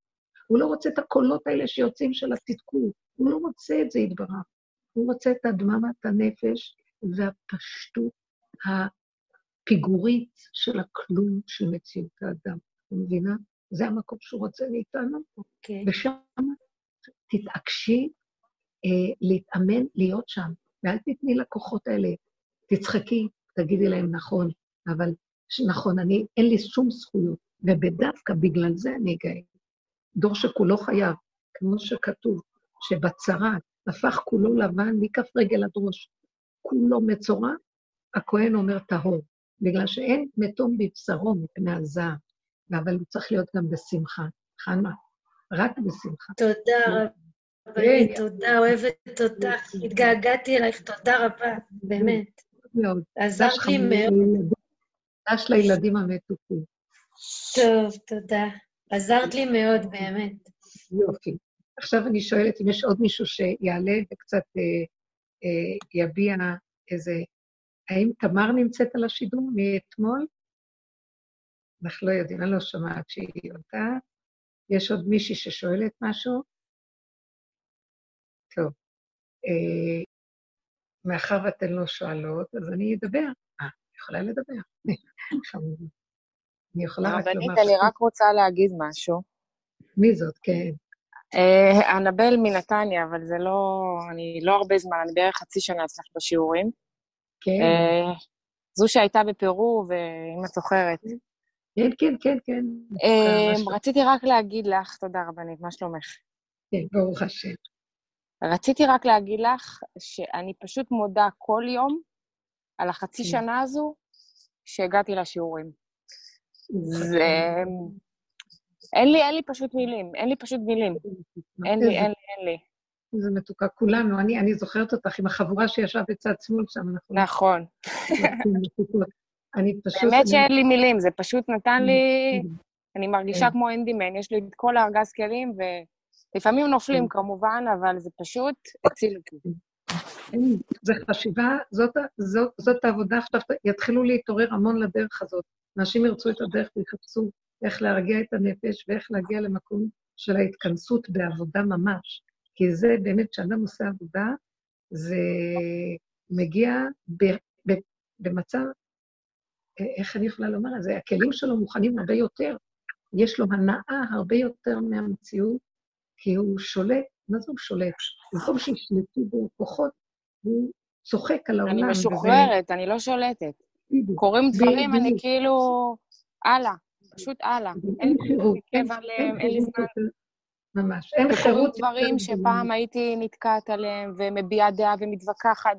הוא לא רוצה את הקולות האלה שיוצאים של התתקות, הוא לא רוצה את זה, יתברך. הוא רוצה את הדממת הנפש והפשטות הפיגורית של הכלום של מציאות האדם. את מבינה? זה המקום שהוא רוצה מאיתנו. Okay. אוקיי. ושם תתעקשי אה, להתאמן להיות שם, ואל תתני לכוחות האלה. תצחקי, תגידי להם נכון, אבל נכון, אני, אין לי שום זכויות, ובדווקא בגלל זה אני אגאה. דור שכולו חייב, כמו שכתוב, שבצרה הפך כולו לבן מכף רגל עד ראש, כולו מצורע, הכהן אומר טהור, בגלל שאין מתום בבשרו מפני הזעם. אבל הוא צריך להיות גם בשמחה. חנה, רק בשמחה. תודה רבה, תודה, אוהבת אותך, התגעגעתי אלייך, תודה רבה, באמת. מאוד. עזרת לי מאוד. דש לילדים המתוקים. טוב, תודה. עזרת לי מאוד, באמת. יופי. עכשיו אני שואלת אם יש עוד מישהו שיעלה וקצת אה, אה, יביע איזה... האם תמר נמצאת על השידור מאתמול? אנחנו לא יודעים, אני לא שומעת שהיא יודעת. יש עוד מישהי ששואלת משהו? טוב. אה, מאחר ואתן לא שואלות, אז אני אדבר. אה, יכולה לדבר. *laughs* אני יכולה רק לומר... רבנית, אני רק רוצה להגיד משהו. מי זאת? כן. אה, אנבל מנתניה, אבל זה לא... אני לא הרבה זמן, אני בערך חצי שנה אצלך בשיעורים. כן. אה, זו שהייתה בפרו, ואם את זוכרת. כן, כן, כן, כן. אה, רציתי רק להגיד לך, תודה רבנית, מה שלומך? כן, ברוך השם. רציתי רק להגיד לך שאני פשוט מודה כל יום על החצי שנה הזו שהגעתי לשיעורים. זה... אין לי, אין לי פשוט מילים, אין לי פשוט מילים. אין לי, אין לי, אין לי. זה מתוקה, כולנו. אני, אני זוכרת אותך עם החבורה שישבה בצד שמאל שם, אנחנו... נכון. אני פשוט... באמת שאין לי מילים, זה פשוט נתן לי... אני מרגישה כמו אנדימן, יש לי את כל הארגז כלים, ולפעמים נופלים כמובן, אבל זה פשוט הציל אותי. זה חשיבה, זאת, זאת, זאת העבודה עכשיו, יתחילו להתעורר המון לדרך הזאת. אנשים ירצו את הדרך ויחפשו איך להרגיע את הנפש ואיך להגיע למקום של ההתכנסות בעבודה ממש. כי זה באמת, כשאדם עושה עבודה, זה מגיע ב, ב, במצב איך אני יכולה לומר את זה? הכלים שלו מוכנים הרבה יותר. יש לו הנאה הרבה יותר מהמציאות, כי הוא שולט, מה זה הוא שולט? במקום שישלטו בו כוחות, הוא צוחק על העולם. אני משוחררת, וזה... אני לא שולטת. קורים דברים, אני כאילו... הלאה, פשוט הלאה. אין חירות, אין לי זמן. ממש, אין חירות. דברים שפעם הייתי נתקעת עליהם, ומביעה דעה ומתווכחת,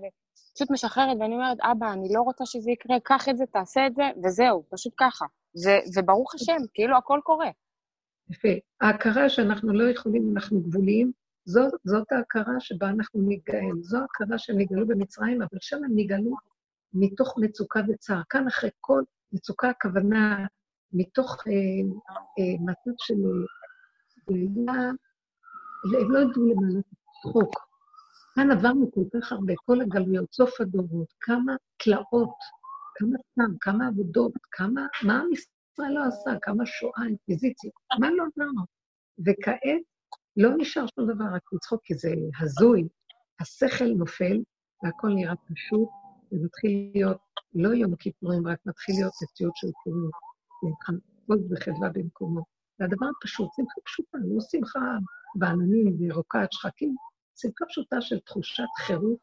פשוט משחררת, ואני אומרת, אבא, אני לא רוצה שזה יקרה, קח את זה, תעשה את זה, וזהו, פשוט ככה. ו- וברוך השם, כאילו הכל קורה. יפה. ההכרה שאנחנו לא יכולים, אנחנו גבוליים, זאת, זאת ההכרה שבה אנחנו ניגאל. זו ההכרה שהם נגאלו במצרים, אבל שם הם נגאלו מתוך מצוקה וצער. כאן אחרי כל מצוקה, הכוונה מתוך אה, אה, מצב של... אה, הם לא ידעו למעלה צחוק. כאן עברנו כל כך הרבה, כל הגלויות, סוף הדורות, כמה תלאות, כמה סתם, כמה עבודות, כמה, מה עם ישראל לא עשה, כמה שואה, אינקוויזיציה, מה לא עברנו? וכעת לא נשאר שום דבר, רק לצחוק, כי זה הזוי. השכל נופל, והכל נראה פשוט, ומתחיל להיות לא יום הכיפורים, רק מתחיל להיות מציאות של פורים, להתחמקות וחדווה במקומו. זה הדבר הפשוט, שמחה פשוטה, לא שמחה בעננים וירוקת שחקים, שמחה פשוטה של תחושת חירות,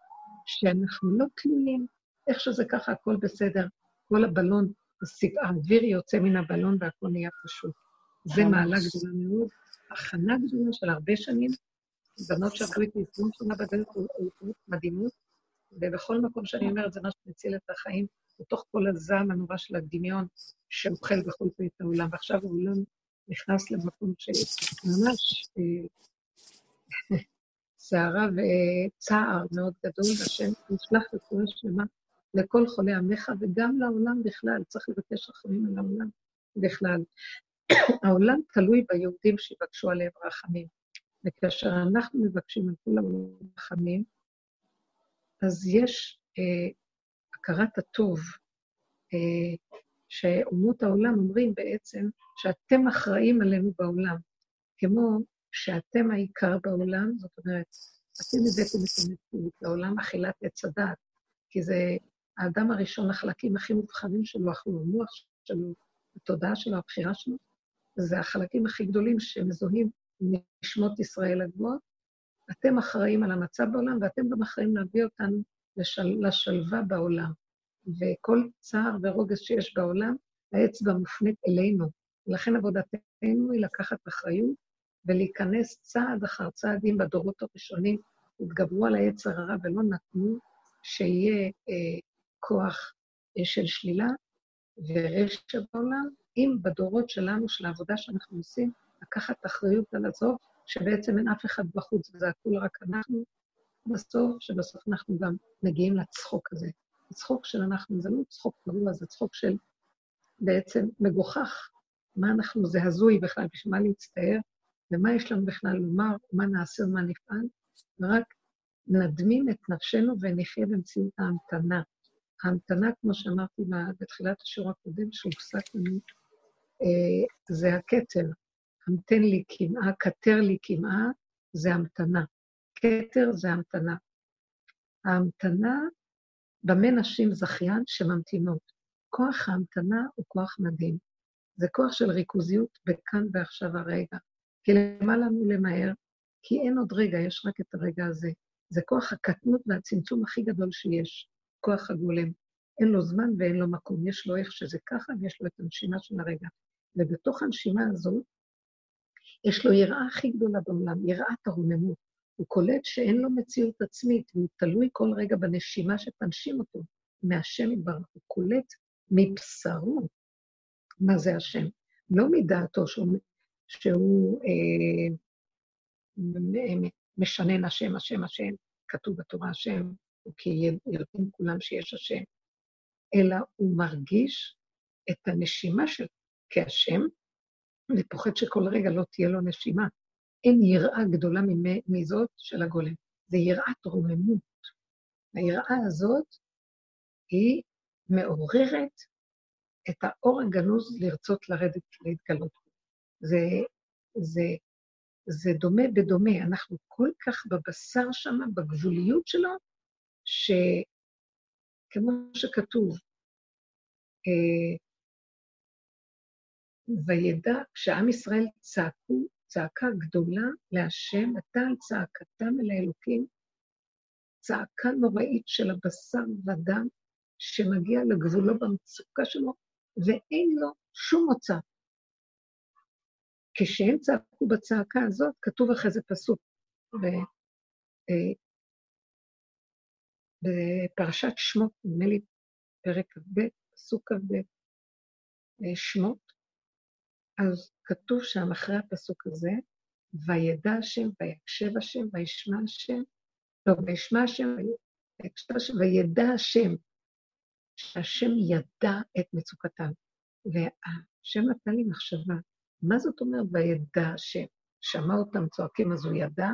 שאנחנו לא תלויים, איך שזה ככה, הכל בסדר. כל הבלון, האוויר יוצא מן הבלון והכל נהיה פשוט. זה מעלה גדולה מאוד, הכנה גדולה של הרבה שנים. בנות שעבדו איתי 20 שנה בדרך מדהימות, ובכל מקום שאני אומרת, זה מה שמציל את החיים, בתוך כל הזעם הנורא של הדמיון שאוכל בכל פעם את העולם. ועכשיו העולם נכנס למקום שממש סערה וצער מאוד גדול, והשם נשלח רפואה שלמה לכל חולי עמך וגם לעולם בכלל, צריך לבקש רחמים על העולם בכלל. העולם תלוי ביהודים שיבקשו עליהם רחמים. וכאשר אנחנו מבקשים על כל העולם רחמים, אז יש אה, הכרת הטוב, אה, שאומות העולם אומרים בעצם שאתם אחראים עלינו בעולם, כמו שאתם העיקר בעולם, זאת אומרת, אתם הבאתם את המציאות לעולם אכילת עץ הדת, כי זה האדם הראשון, החלקים הכי מובחרים שלו, אכלו המוח שלו, התודעה שלו, הבחירה שלו, זה החלקים הכי גדולים שמזוהים נשמות ישראל הגבוהות. אתם אחראים על המצב בעולם, ואתם גם אחראים להביא אותנו לשל... לשלווה בעולם. וכל צער ורוגז שיש בעולם, האצבע מופנית אלינו. ולכן עבודתנו היא לקחת אחריות ולהיכנס צעד אחר צעדים בדורות הראשונים, התגברו על העץ הרע ולא נתנו שיהיה אה, כוח אה, של שלילה ורשע בעולם, אם בדורות שלנו, של העבודה שאנחנו עושים, לקחת אחריות על הזו, שבעצם אין אף אחד בחוץ, וזה הכול רק אנחנו, בסוף, שבסוף אנחנו גם מגיעים לצחוק הזה. הצחוק של אנחנו, זה לא צחוק גרוע, זה צחוק של בעצם מגוחך. מה אנחנו, זה הזוי בכלל, בשביל מה להצטער, ומה יש לנו בכלל לומר, מה נעשה ומה נפעל, ורק נדמים את נפשנו ונחיה במציאות ההמתנה. ההמתנה, כמו שאמרתי בתחילת השיעור הקודם, שהופסק לנו, אה, זה הכתר. המתן לי קמעה, כתר לי קמעה, זה המתנה. כתר זה המתנה. ההמתנה, במה נשים זכיין שממתינות. כוח ההמתנה הוא כוח מדהים. זה כוח של ריכוזיות בכאן ועכשיו הרגע. כי למה לנו למהר? כי אין עוד רגע, יש רק את הרגע הזה. זה כוח הקטנות והצמצום הכי גדול שיש, כוח הגולם. אין לו זמן ואין לו מקום, יש לו איך שזה ככה ויש לו את הנשימה של הרגע. ובתוך הנשימה הזאת, יש לו יראה הכי גדולה בעולם, יראת הרוממות. הוא קולט שאין לו מציאות עצמית, והוא תלוי כל רגע בנשימה שתנשים אותו מהשם יתברך. הוא קולט מבשרו מה זה השם, לא מדעתו שהוא, שהוא אה, משנן השם, השם, השם, כתוב בתורה השם, כי יודעים כולם שיש השם, אלא הוא מרגיש את הנשימה של כהשם, ופוחד שכל רגע לא תהיה לו נשימה. אין יראה גדולה מזאת של הגולם, זה יראת רוממות. היראה הזאת היא מעוררת את האור הגנוז לרצות לרדת, להתגלות. זה, זה, זה דומה בדומה, אנחנו כל כך בבשר שם, בגבוליות שלו, שכמו שכתוב, אה, וידע, כשעם ישראל צעקו, צעקה גדולה להשם, עתה על צעקתם אל האלוקים, צעקה נוראית של הבשר ודם, שמגיע לגבולו במצוקה שלו, ואין לו שום מוצא. כשהם צעקו בצעקה הזאת, כתוב אחרי זה פסוק אה, בפרשת שמות, נדמה לי פרק כ"ב, פסוק כ"ב, אה, שמות, אז כתוב שם אחרי הפסוק הזה, וידע השם, ויקשב השם, וישמע השם, לא, וישמע השם, ויקשב השם, וידע השם, שהשם ידע את מצוקתם. והשם נתן לי מחשבה, מה זאת אומרת וידע השם? שמע אותם צועקים אז הוא ידע?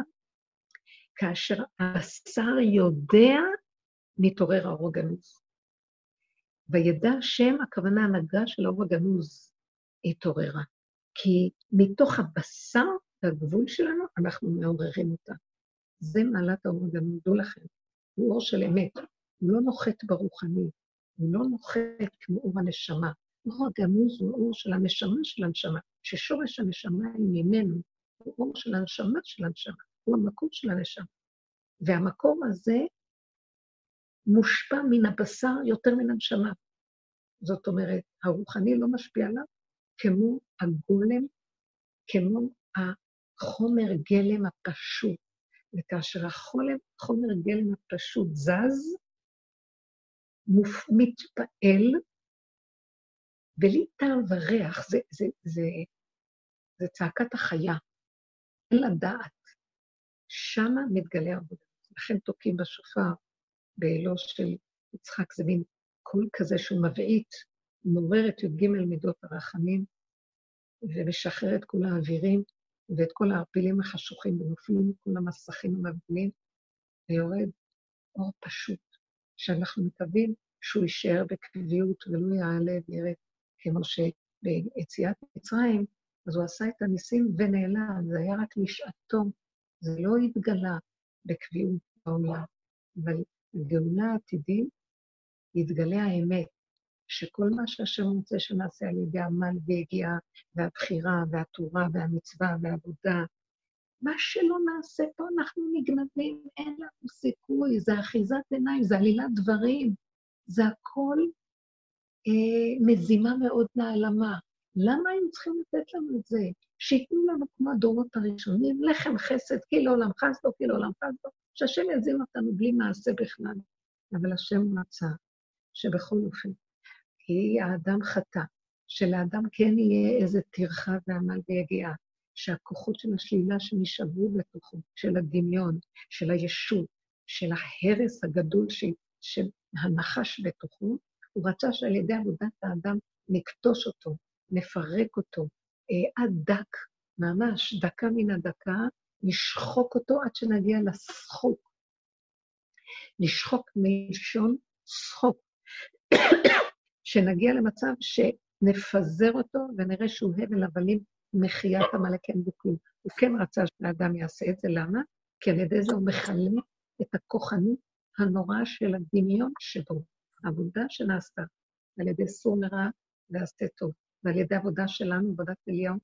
כאשר השר יודע, מתעורר האור הגנוז. וידע השם, הכוונה הנהגה של האור הגנוז התעוררה. כי מתוך הבשר הגבול שלנו, אנחנו מעוררים אותה. זה מעלת האור, גם דעו לכם. הוא אור של אמת, הוא לא נוחת ברוחני, הוא לא נוחת כמו אור הנשמה. אור הגנוז הוא אור של הנשמה של הנשמה, ששורש הנשמה היא ממנו, הוא אור של הנשמה של הנשמה, הוא המקום של הנשמה. והמקום הזה מושפע מן הבשר יותר מן הנשמה. זאת אומרת, הרוחני לא משפיע עליו כמו הגולם, כמו החומר גלם הפשוט. וכאשר החומר גלם הפשוט זז. מתפעל, בלי טעם וריח, זה, זה, זה, זה צעקת החיה, אין לה דעת. שמה מתגלה עבודה. לכן תוקעים בשופר, באלו של יצחק, זה מין קול כזה שהוא מבעית, מעורר את י"ג מידות הרחמים, ומשחרר את כל האווירים ואת כל הערפילים החשוכים, ונופלים כל המסכים המבדילים, ויורד אור פשוט, שאנחנו מקווים שהוא יישאר בקביעות ולא יעלה וירד, כמו שביציאת מצרים, אז הוא עשה את הניסים ונעלם, זה היה רק לשעתו, זה לא התגלה בקביעות בעולם, אבל בגאולה העתידית יתגלה האמת, שכל מה שהשם רוצה שנעשה על ידי עמל ויגיעה, והבחירה, והתורה, והמצווה, והעבודה, מה שלא נעשה פה אנחנו נגנבים, אין לנו סיכוי, זה אחיזת עיניים, זה עלילת דברים, זה הכל אה, מזימה מאוד נעלמה. למה הם צריכים לתת לנו את זה? שייתנו לנו כמו הדורות הראשונים, לחם חסד, כי לעולם חסדו, כי לעולם חסדו, שהשם יזין אותנו בלי מעשה בכלל. אבל השם מצא שבכל אופן, כי האדם חטא, שלאדם כן יהיה איזה טרחה ועמל ויגיעה, שהכוחות של השלילה שנשאבו בתוכו, של הדמיון, של הישות, של ההרס הגדול. של הנחש בתוכו, הוא רצה שעל ידי עבודת האדם נכתוש אותו, נפרק אותו, אה, עד דק, ממש דקה מן הדקה, נשחוק אותו עד שנגיע לסחוק. נשחוק מלשון שחוק. *coughs* שנגיע למצב שנפזר אותו ונראה שהוא הבל הבלים מחיית עמלק אין בו. הוא כן רצה שהאדם יעשה את זה, למה? כי על ידי זה הוא מכלה את הכוחנות הנוראה של הדמיון שבו. העבודה שנעשתה על ידי סור מרע ועשה טוב, ועל ידי עבודה שלנו, עבודת אליהו,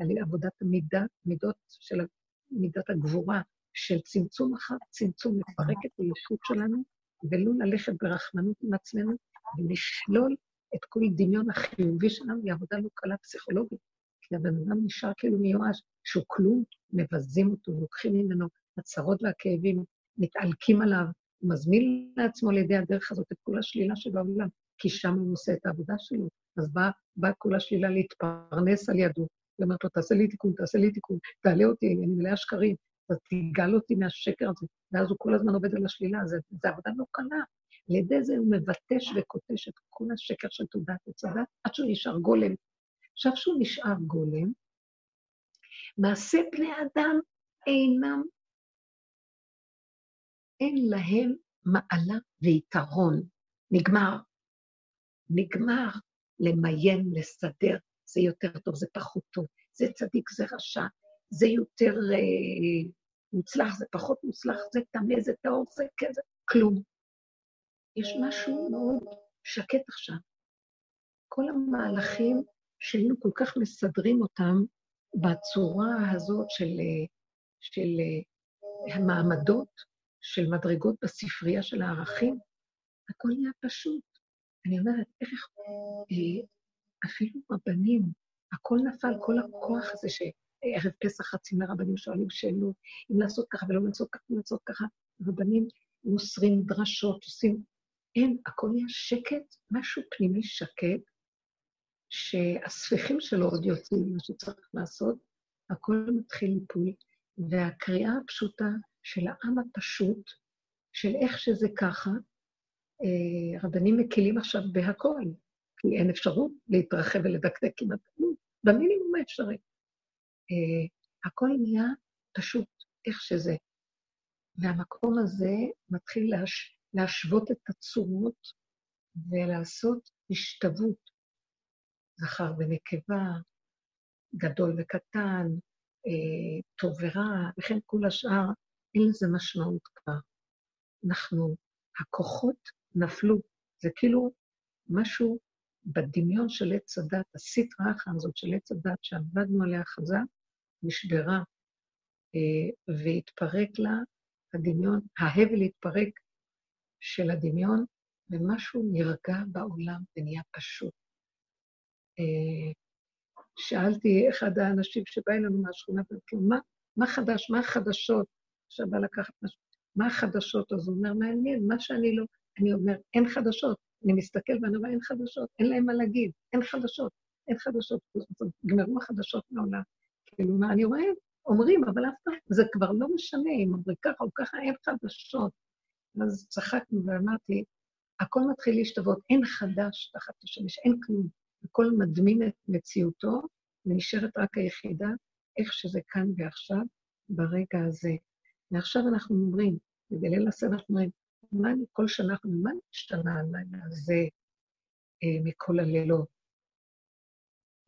על ידי עבודת המידה, מידות של מידת הגבורה, של צמצום אחר צמצום, לפרק את הישות שלנו, ולא ללכת ברחמנות עם עצמנו, ולשלול את כל דמיון החיובי שלנו, היא עבודה לא קלה פסיכולוגית, כי הבן אדם נשאר כאילו מיואש, שהוא כלום, מבזים אותו, לוקחים ממנו הצרות והכאבים, מתעלקים עליו, הוא מזמין לעצמו על ידי הדרך הזאת את כל השלילה שבעולם, כי שם הוא עושה את העבודה שלו. אז באה בא כל השלילה להתפרנס על ידו. היא אומרת לו, תעשה לי תיקון, תעשה לי תיקון, תעלה אותי, אני מלאה שקרים, תגאל אותי מהשקר הזה. ואז הוא כל הזמן עובד על השלילה, זה עבודה לא קלה. על ידי זה הוא מבטש וקוטש את כל השקר של תעודת הדת, עד שהוא נשאר גולם. עכשיו שהוא נשאר גולם, מעשה בני אדם אינם, אין להם מעלה ויתרון. נגמר. נגמר למיין, לסדר, זה יותר טוב, זה פחות טוב, זה צדיק, זה רשע, זה יותר אה, מוצלח, זה פחות מוצלח, זה טמא, זה טהור, זה כזה, כלום. יש משהו מאוד שקט עכשיו. כל המהלכים שהיינו כל כך מסדרים אותם בצורה הזאת של, של המעמדות, של מדרגות בספרייה של הערכים, הכל נהיה פשוט. אני אומרת, איך אה, אפילו רבנים, הכל נפל, כל הכוח הזה שערב פסח חצי מהרבנים שואלים שאלות, אם לעשות ככה ולא לעשות ככה, אם לעשות ככה, רבנים מוסרים דרשות, עושים אין, הכל נהיה שקט, משהו פנימי שקט, שהספיחים שלו עוד יוצאים, מה שצריך לעשות, הכל מתחיל ליפול, והקריאה הפשוטה של העם הפשוט, של איך שזה ככה, רבנים מקלים עכשיו בהכל, כי אין אפשרות להתרחב ולדקדק כמעט כלום, במינימום האפשרי. אה, הכל נהיה פשוט איך שזה. והמקום הזה מתחיל להש... להשוות את הצורות ולעשות השתוות, זכר ונקבה, גדול וקטן, אה, טוב ורע, וכן כל השאר, אין לזה משמעות כבר. אנחנו, הכוחות נפלו. זה כאילו משהו בדמיון של עץ הדת, הסטרא אחא הזאת של עץ הדת שעבדנו עליה חזק, נשברה אה, והתפרק לה הדמיון, ההבל התפרק של הדמיון, ומשהו נרגע בעולם ונהיה פשוט. אה, שאלתי אחד האנשים שבא אלינו מהשכונה, ואמרתי לו, מה, מה חדש, מה החדשות? עכשיו בא לקחת משהו, מה החדשות? אז הוא אומר, מעניין, מה שאני לא... אני אומר, אין חדשות. אני מסתכל ואני אומר, אין חדשות, אין להם מה להגיד, אין חדשות, אין חדשות. נגמרו החדשות מעולם. כאילו, מה אני רואה? אומרים, אבל אף פעם, זה כבר לא משנה אם אומרים ככה או ככה, אין חדשות. אז צחקנו ואמרתי, הכל מתחיל להשתוות, אין חדש תחת השמש, אין כלום. הכל מדמים את מציאותו, ונשארת רק היחידה, איך שזה כאן ועכשיו, ברגע הזה. ועכשיו אנחנו אומרים, בליל הסדר אנחנו אומרים, מה אני כל שנה, מה נשתנה הלילה הזה אה, מכל הלילות?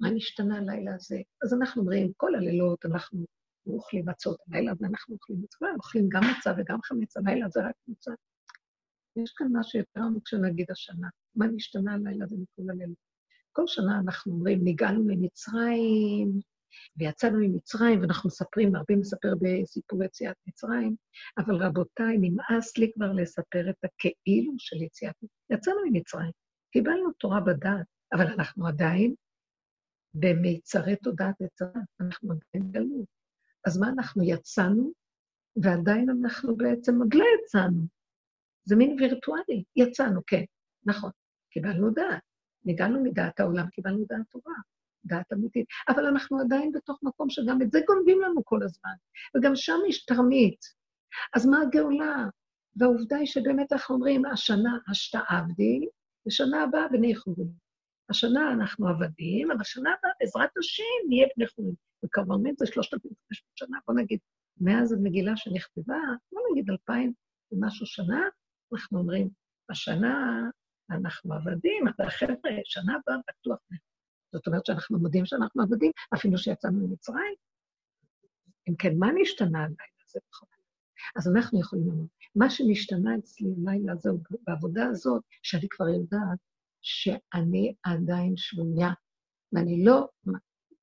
מה נשתנה הלילה הזה? אז אנחנו אומרים, כל הלילות אנחנו אוכלים מצות, הלילה הזה אנחנו אוכלים מצות, אוכלים גם מצה וגם חמץ, הלילה זה רק מצה. יש כאן משהו יותר עמוק כשנגיד השנה. מה נשתנה הלילה הזה מכל הלילות? כל שנה אנחנו אומרים, נגענו ממצרים, ויצאנו ממצרים, ואנחנו מספרים, הרבה מספר בסיפור יציאת מצרים, אבל רבותיי, נמאס לי כבר לספר את הכאילו של יציאת מצרים. יצאנו ממצרים, קיבלנו תורה בדעת, אבל אנחנו עדיין במיצרי תודעת יצרה, אנחנו עדיין גלות. אז מה, אנחנו יצאנו, ועדיין אנחנו בעצם עוד לא יצאנו. זה מין וירטואלי. יצאנו, כן, נכון. קיבלנו דעת. ניגענו מדעת העולם, קיבלנו דעת טובה, דעת אמיתית. אבל אנחנו עדיין בתוך מקום שגם את זה גונבים לנו כל הזמן. וגם שם יש תרמית. אז מה הגאולה? והעובדה היא שבאמת אנחנו אומרים, השנה השתה עבדי, ושנה הבאה בני חורים. השנה אנחנו עבדים, אבל השנה הבאה, בעזרת השם, נהיה בני חורים. וכמובן זה 3,500 שנה, בוא נגיד, מאז המגילה שנכתבה, בוא נגיד 2,000 ומשהו שנה, אנחנו אומרים, השנה אנחנו עבדים, אבל חבר'ה, שנה הבאה בטוח. זאת אומרת שאנחנו מודים שאנחנו עבדים, אפילו שיצאנו ממצרים. אם כן, מה נשתנה הלילה הזה בכל אז אנחנו יכולים לומר, מה שנשתנה אצלי הלילה הזה, בעבודה הזאת, שאני כבר יודעת שאני עדיין שבויה, ואני לא,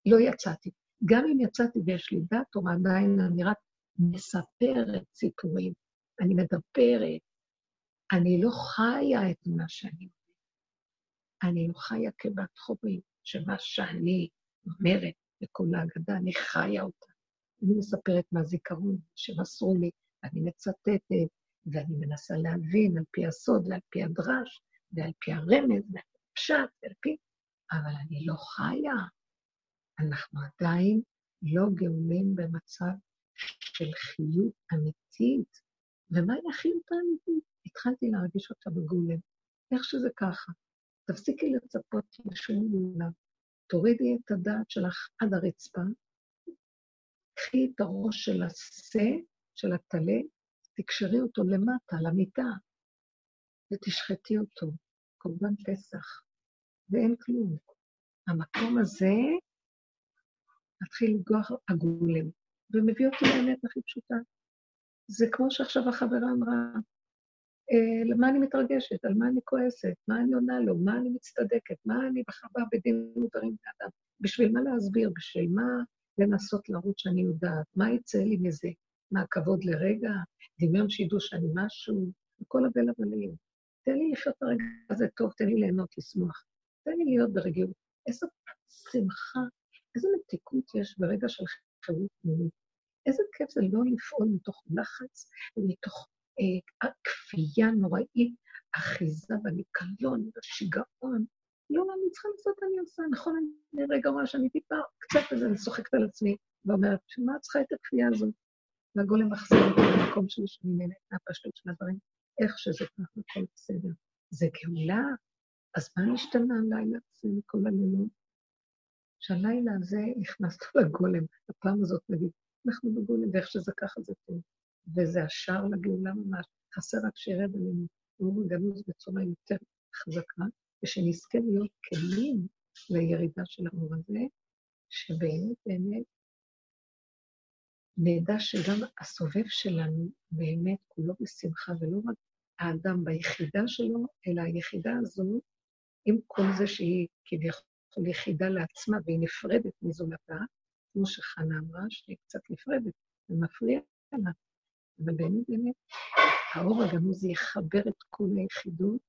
לא יצאתי. גם אם יצאתי ויש לי דת תורה, עדיין אני רק מספרת סיפורים, אני מדברת, אני לא חיה את מה שאני. אני לא חיה כבת חורים, שמה שאני אומרת בכל ההגדה, אני חיה אותה. אני מספרת מהזיכרון שמסרו לי, אני מצטטת, ואני מנסה להבין על פי הסוד ועל פי הדרש, ועל פי הרמז, ועל פי הפשט, ועל פי... אבל אני לא חיה. אנחנו עדיין לא גאולים במצב של חיות אמיתית. ומהי החיות האמיתית? התחלתי להרגיש אותה בגולם. איך שזה ככה. תפסיקי לצפות לשום גאולה. תורידי את הדעת שלך עד הרצפה, קחי את הראש של השה, של הטלה, תקשרי אותו למטה, למיטה, ותשחטי אותו, קורבן פסח, ואין כלום. המקום הזה מתחיל לגוח הגולם, ומביא אותי לאמת הכי פשוטה. זה כמו שעכשיו החברה אמרה, למה אני מתרגשת, על מה אני כועסת, מה אני עונה לו, מה אני מצטדקת, מה אני בחווה בדין ודברים באדם. בשביל מה להסביר? בשביל מה לנסות להראות שאני יודעת? מה יצא לי מזה? מה, כבוד לרגע? דמיון שידעו שאני משהו? כל הבל הבלים. תן לי לחיות הרגע הזה טוב, תן לי ליהנות, לשמוח. תן לי להיות ברגיעות. איזו שמחה, איזו מתיקות יש ברגע של חירות פנימית. איזה כיף זה לא לפעול מתוך לחץ ומתוך אה, כפייה נוראית, אחיזה בניקיון, בשיגעון. לא, אני צריכה לעשות, אני עושה. נכון, אני רגע רואה שאני טיפה, קצת כזה, אני צוחקת על עצמי, ואומרת, את צריכה את הכפייה הזאת? והגולם מחזיר אותי למקום שלי, שאני נהנית מהפשטות של הדברים, איך שזה ככה, הכל בסדר. זה גאולה? אז מה נשתנה הלילה הזה מכל הלילות? שהלילה הזה נכנסנו לגולם, הפעם הזאת נגיד, אנחנו בגולם, ואיך שזה ככה זה טוב. וזה השער לגאולה ממש. חסר רק שירד עלינו אור הגנוז בצורה יותר חזקה, ושנזכה להיות כלים לירידה של האור הזה, שבאמת באמת נדע שגם הסובב שלנו באמת כולו בשמחה, ולא רק האדם ביחידה שלו, אלא היחידה הזו, עם כל זה שהיא כביכול יחידה לעצמה והיא נפרדת מזולתה, כמו שחנה אמרה, שהיא קצת נפרדת, זה מפריע לה. אבל באמת, באמת, האור הגנוז יחבר את כל היחידות,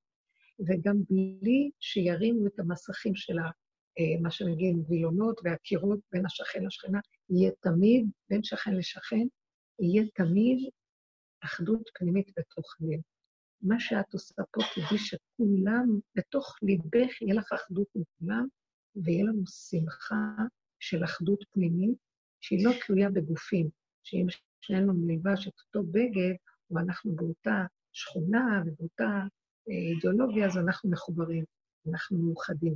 וגם בלי שירימו את המסכים של אה, מה שנגיד וילונות והקירות בין השכן לשכנה, יהיה תמיד, בין שכן לשכן, יהיה תמיד אחדות פנימית בתוך לב. מה שאת עושה פה, תדעי שכולם, בתוך ליבך יהיה לך אחדות מכולם, ויהיה לנו שמחה של אחדות פנימית, שהיא לא תלויה בגופים, שאם שנינו נלבש את אותו בגד, או אנחנו באותה שכונה ובאותה אה, אידיאולוגיה, אז אנחנו מחוברים, אנחנו מאוחדים.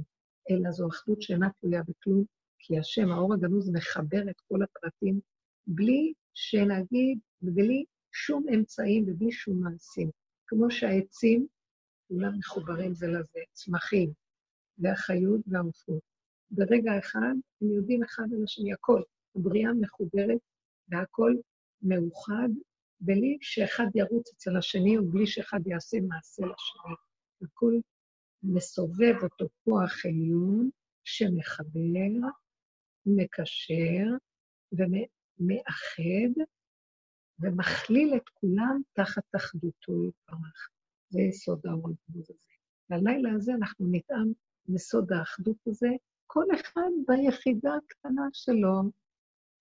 אלא זו אחדות שאינה תלויה בכלום, כי השם, האור הגנוז, מחבר את כל הפרטים בלי שנגיד, בלי שום אמצעים ובלי שום מעשים. כמו שהעצים, כולם מחוברים זה לזה, צמחים, והחיות והעופות. ברגע אחד הם יודעים אחד על השני, הכל. הבריאה מחוברת והכל מאוחד, בלי שאחד ירוץ אצל השני ובלי שאחד יעשה מעשה לשני. הכל מסובב אותו כוח עליון שמחבר, מקשר ומאחד ומכליל את כולם תחת אחדותו יתברך. זה יסוד האור הגדול הזה. והלילה הזה אנחנו נטעם מסוד האחדות הזה, כל אחד ביחידה הקטנה שלו.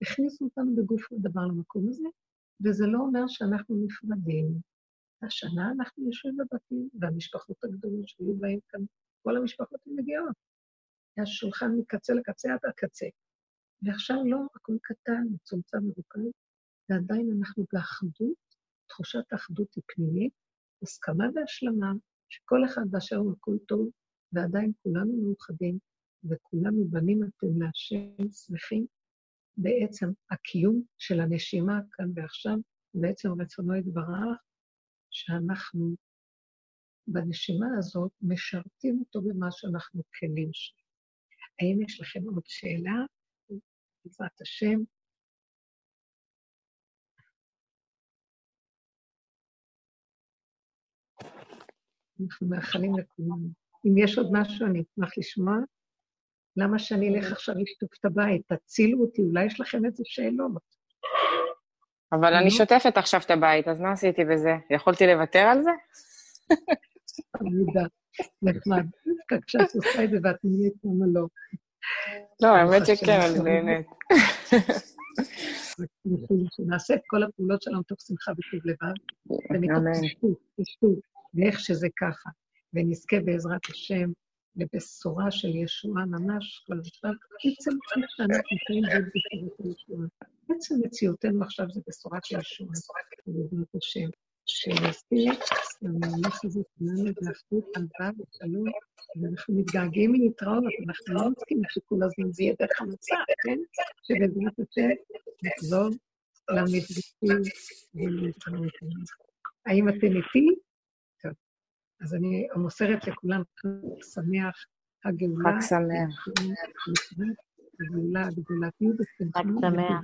הכניסו אותנו בגוף הדבר למקום הזה, וזה לא אומר שאנחנו נפרדים. השנה אנחנו יושבים בבתים, והמשפחות הגדולות שהיו בהן כאן, כל המשפחות הן מגיעות. היה שולחן מקצה לקצה עד הקצה. ועכשיו לא, הכל קטן, מצומצם, מרוכז, ועדיין אנחנו באחדות, תחושת האחדות היא פנימית, הסכמה והשלמה, שכל אחד באשר הוא הכל טוב, ועדיין כולנו מאוחדים, וכולנו בנים אתם להשם שמחים. בעצם הקיום של הנשימה כאן ועכשיו, בעצם רצונו יתברך, שאנחנו בנשימה הזאת משרתים אותו במה שאנחנו כלים שלו. האם יש לכם עוד שאלה? בעזרת השם. אנחנו מאחלים לכולם. אם יש עוד משהו, אני אשמח לשמוע. למה שאני אלך עכשיו לשטוף את הבית? תצילו אותי, אולי יש לכם איזה שאלות. אבל אני שוטפת עכשיו את הבית, אז מה עשיתי בזה? יכולתי לוותר על זה? יודעת, נחמד. כשאת עושה את זה ואת נהנית, למה לא? לא, האמת שכן, אני נהנית. שנעשה את כל הפעולות שלנו תוך שמחה וטוב לבד, ומתוך פשטות, פשטות, ואיך שזה ככה, ונזכה בעזרת השם לבשורה של ישועה ממש חלשה. עצם מה שאנחנו חיים בבשורת הישועה. עצם מציאותנו עכשיו זה בשורת ישועה, בעזרת השם. שנזכיר למהלך הזה שלנו באחדות, אהבה ושלום, ואנחנו מתגעגעים להתראות, אנחנו לא מסכימים שכל הזמן זה יהיה דרך המצב, כן? שבעזרת השם נחזור למפגשים ולהתראות. האם אתם איתי? אז אני מוסרת לכולם חג שמח, חג גאולה. חג שמח. הגאולה הגדולה, תהיו בשמחה. חג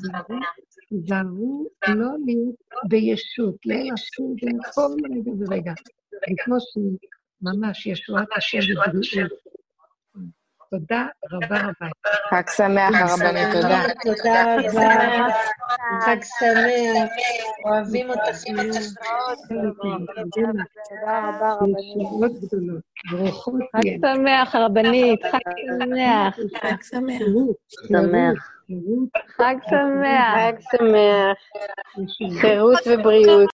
שמח. תיזהרו לא להיות בישות, לאסור בכל רגע ורגע. וכמו שממש ישועת השם. תודה רבה רבה. חג שמח, הרבנית, תודה. תודה רבה. חג שמח. אוהבים אותך. תודה רבה, רבנית. חג שמח, הרבנית. חג שמח. חג שמח. שמח. חג שמח. חג שמח. חירות ובריאות.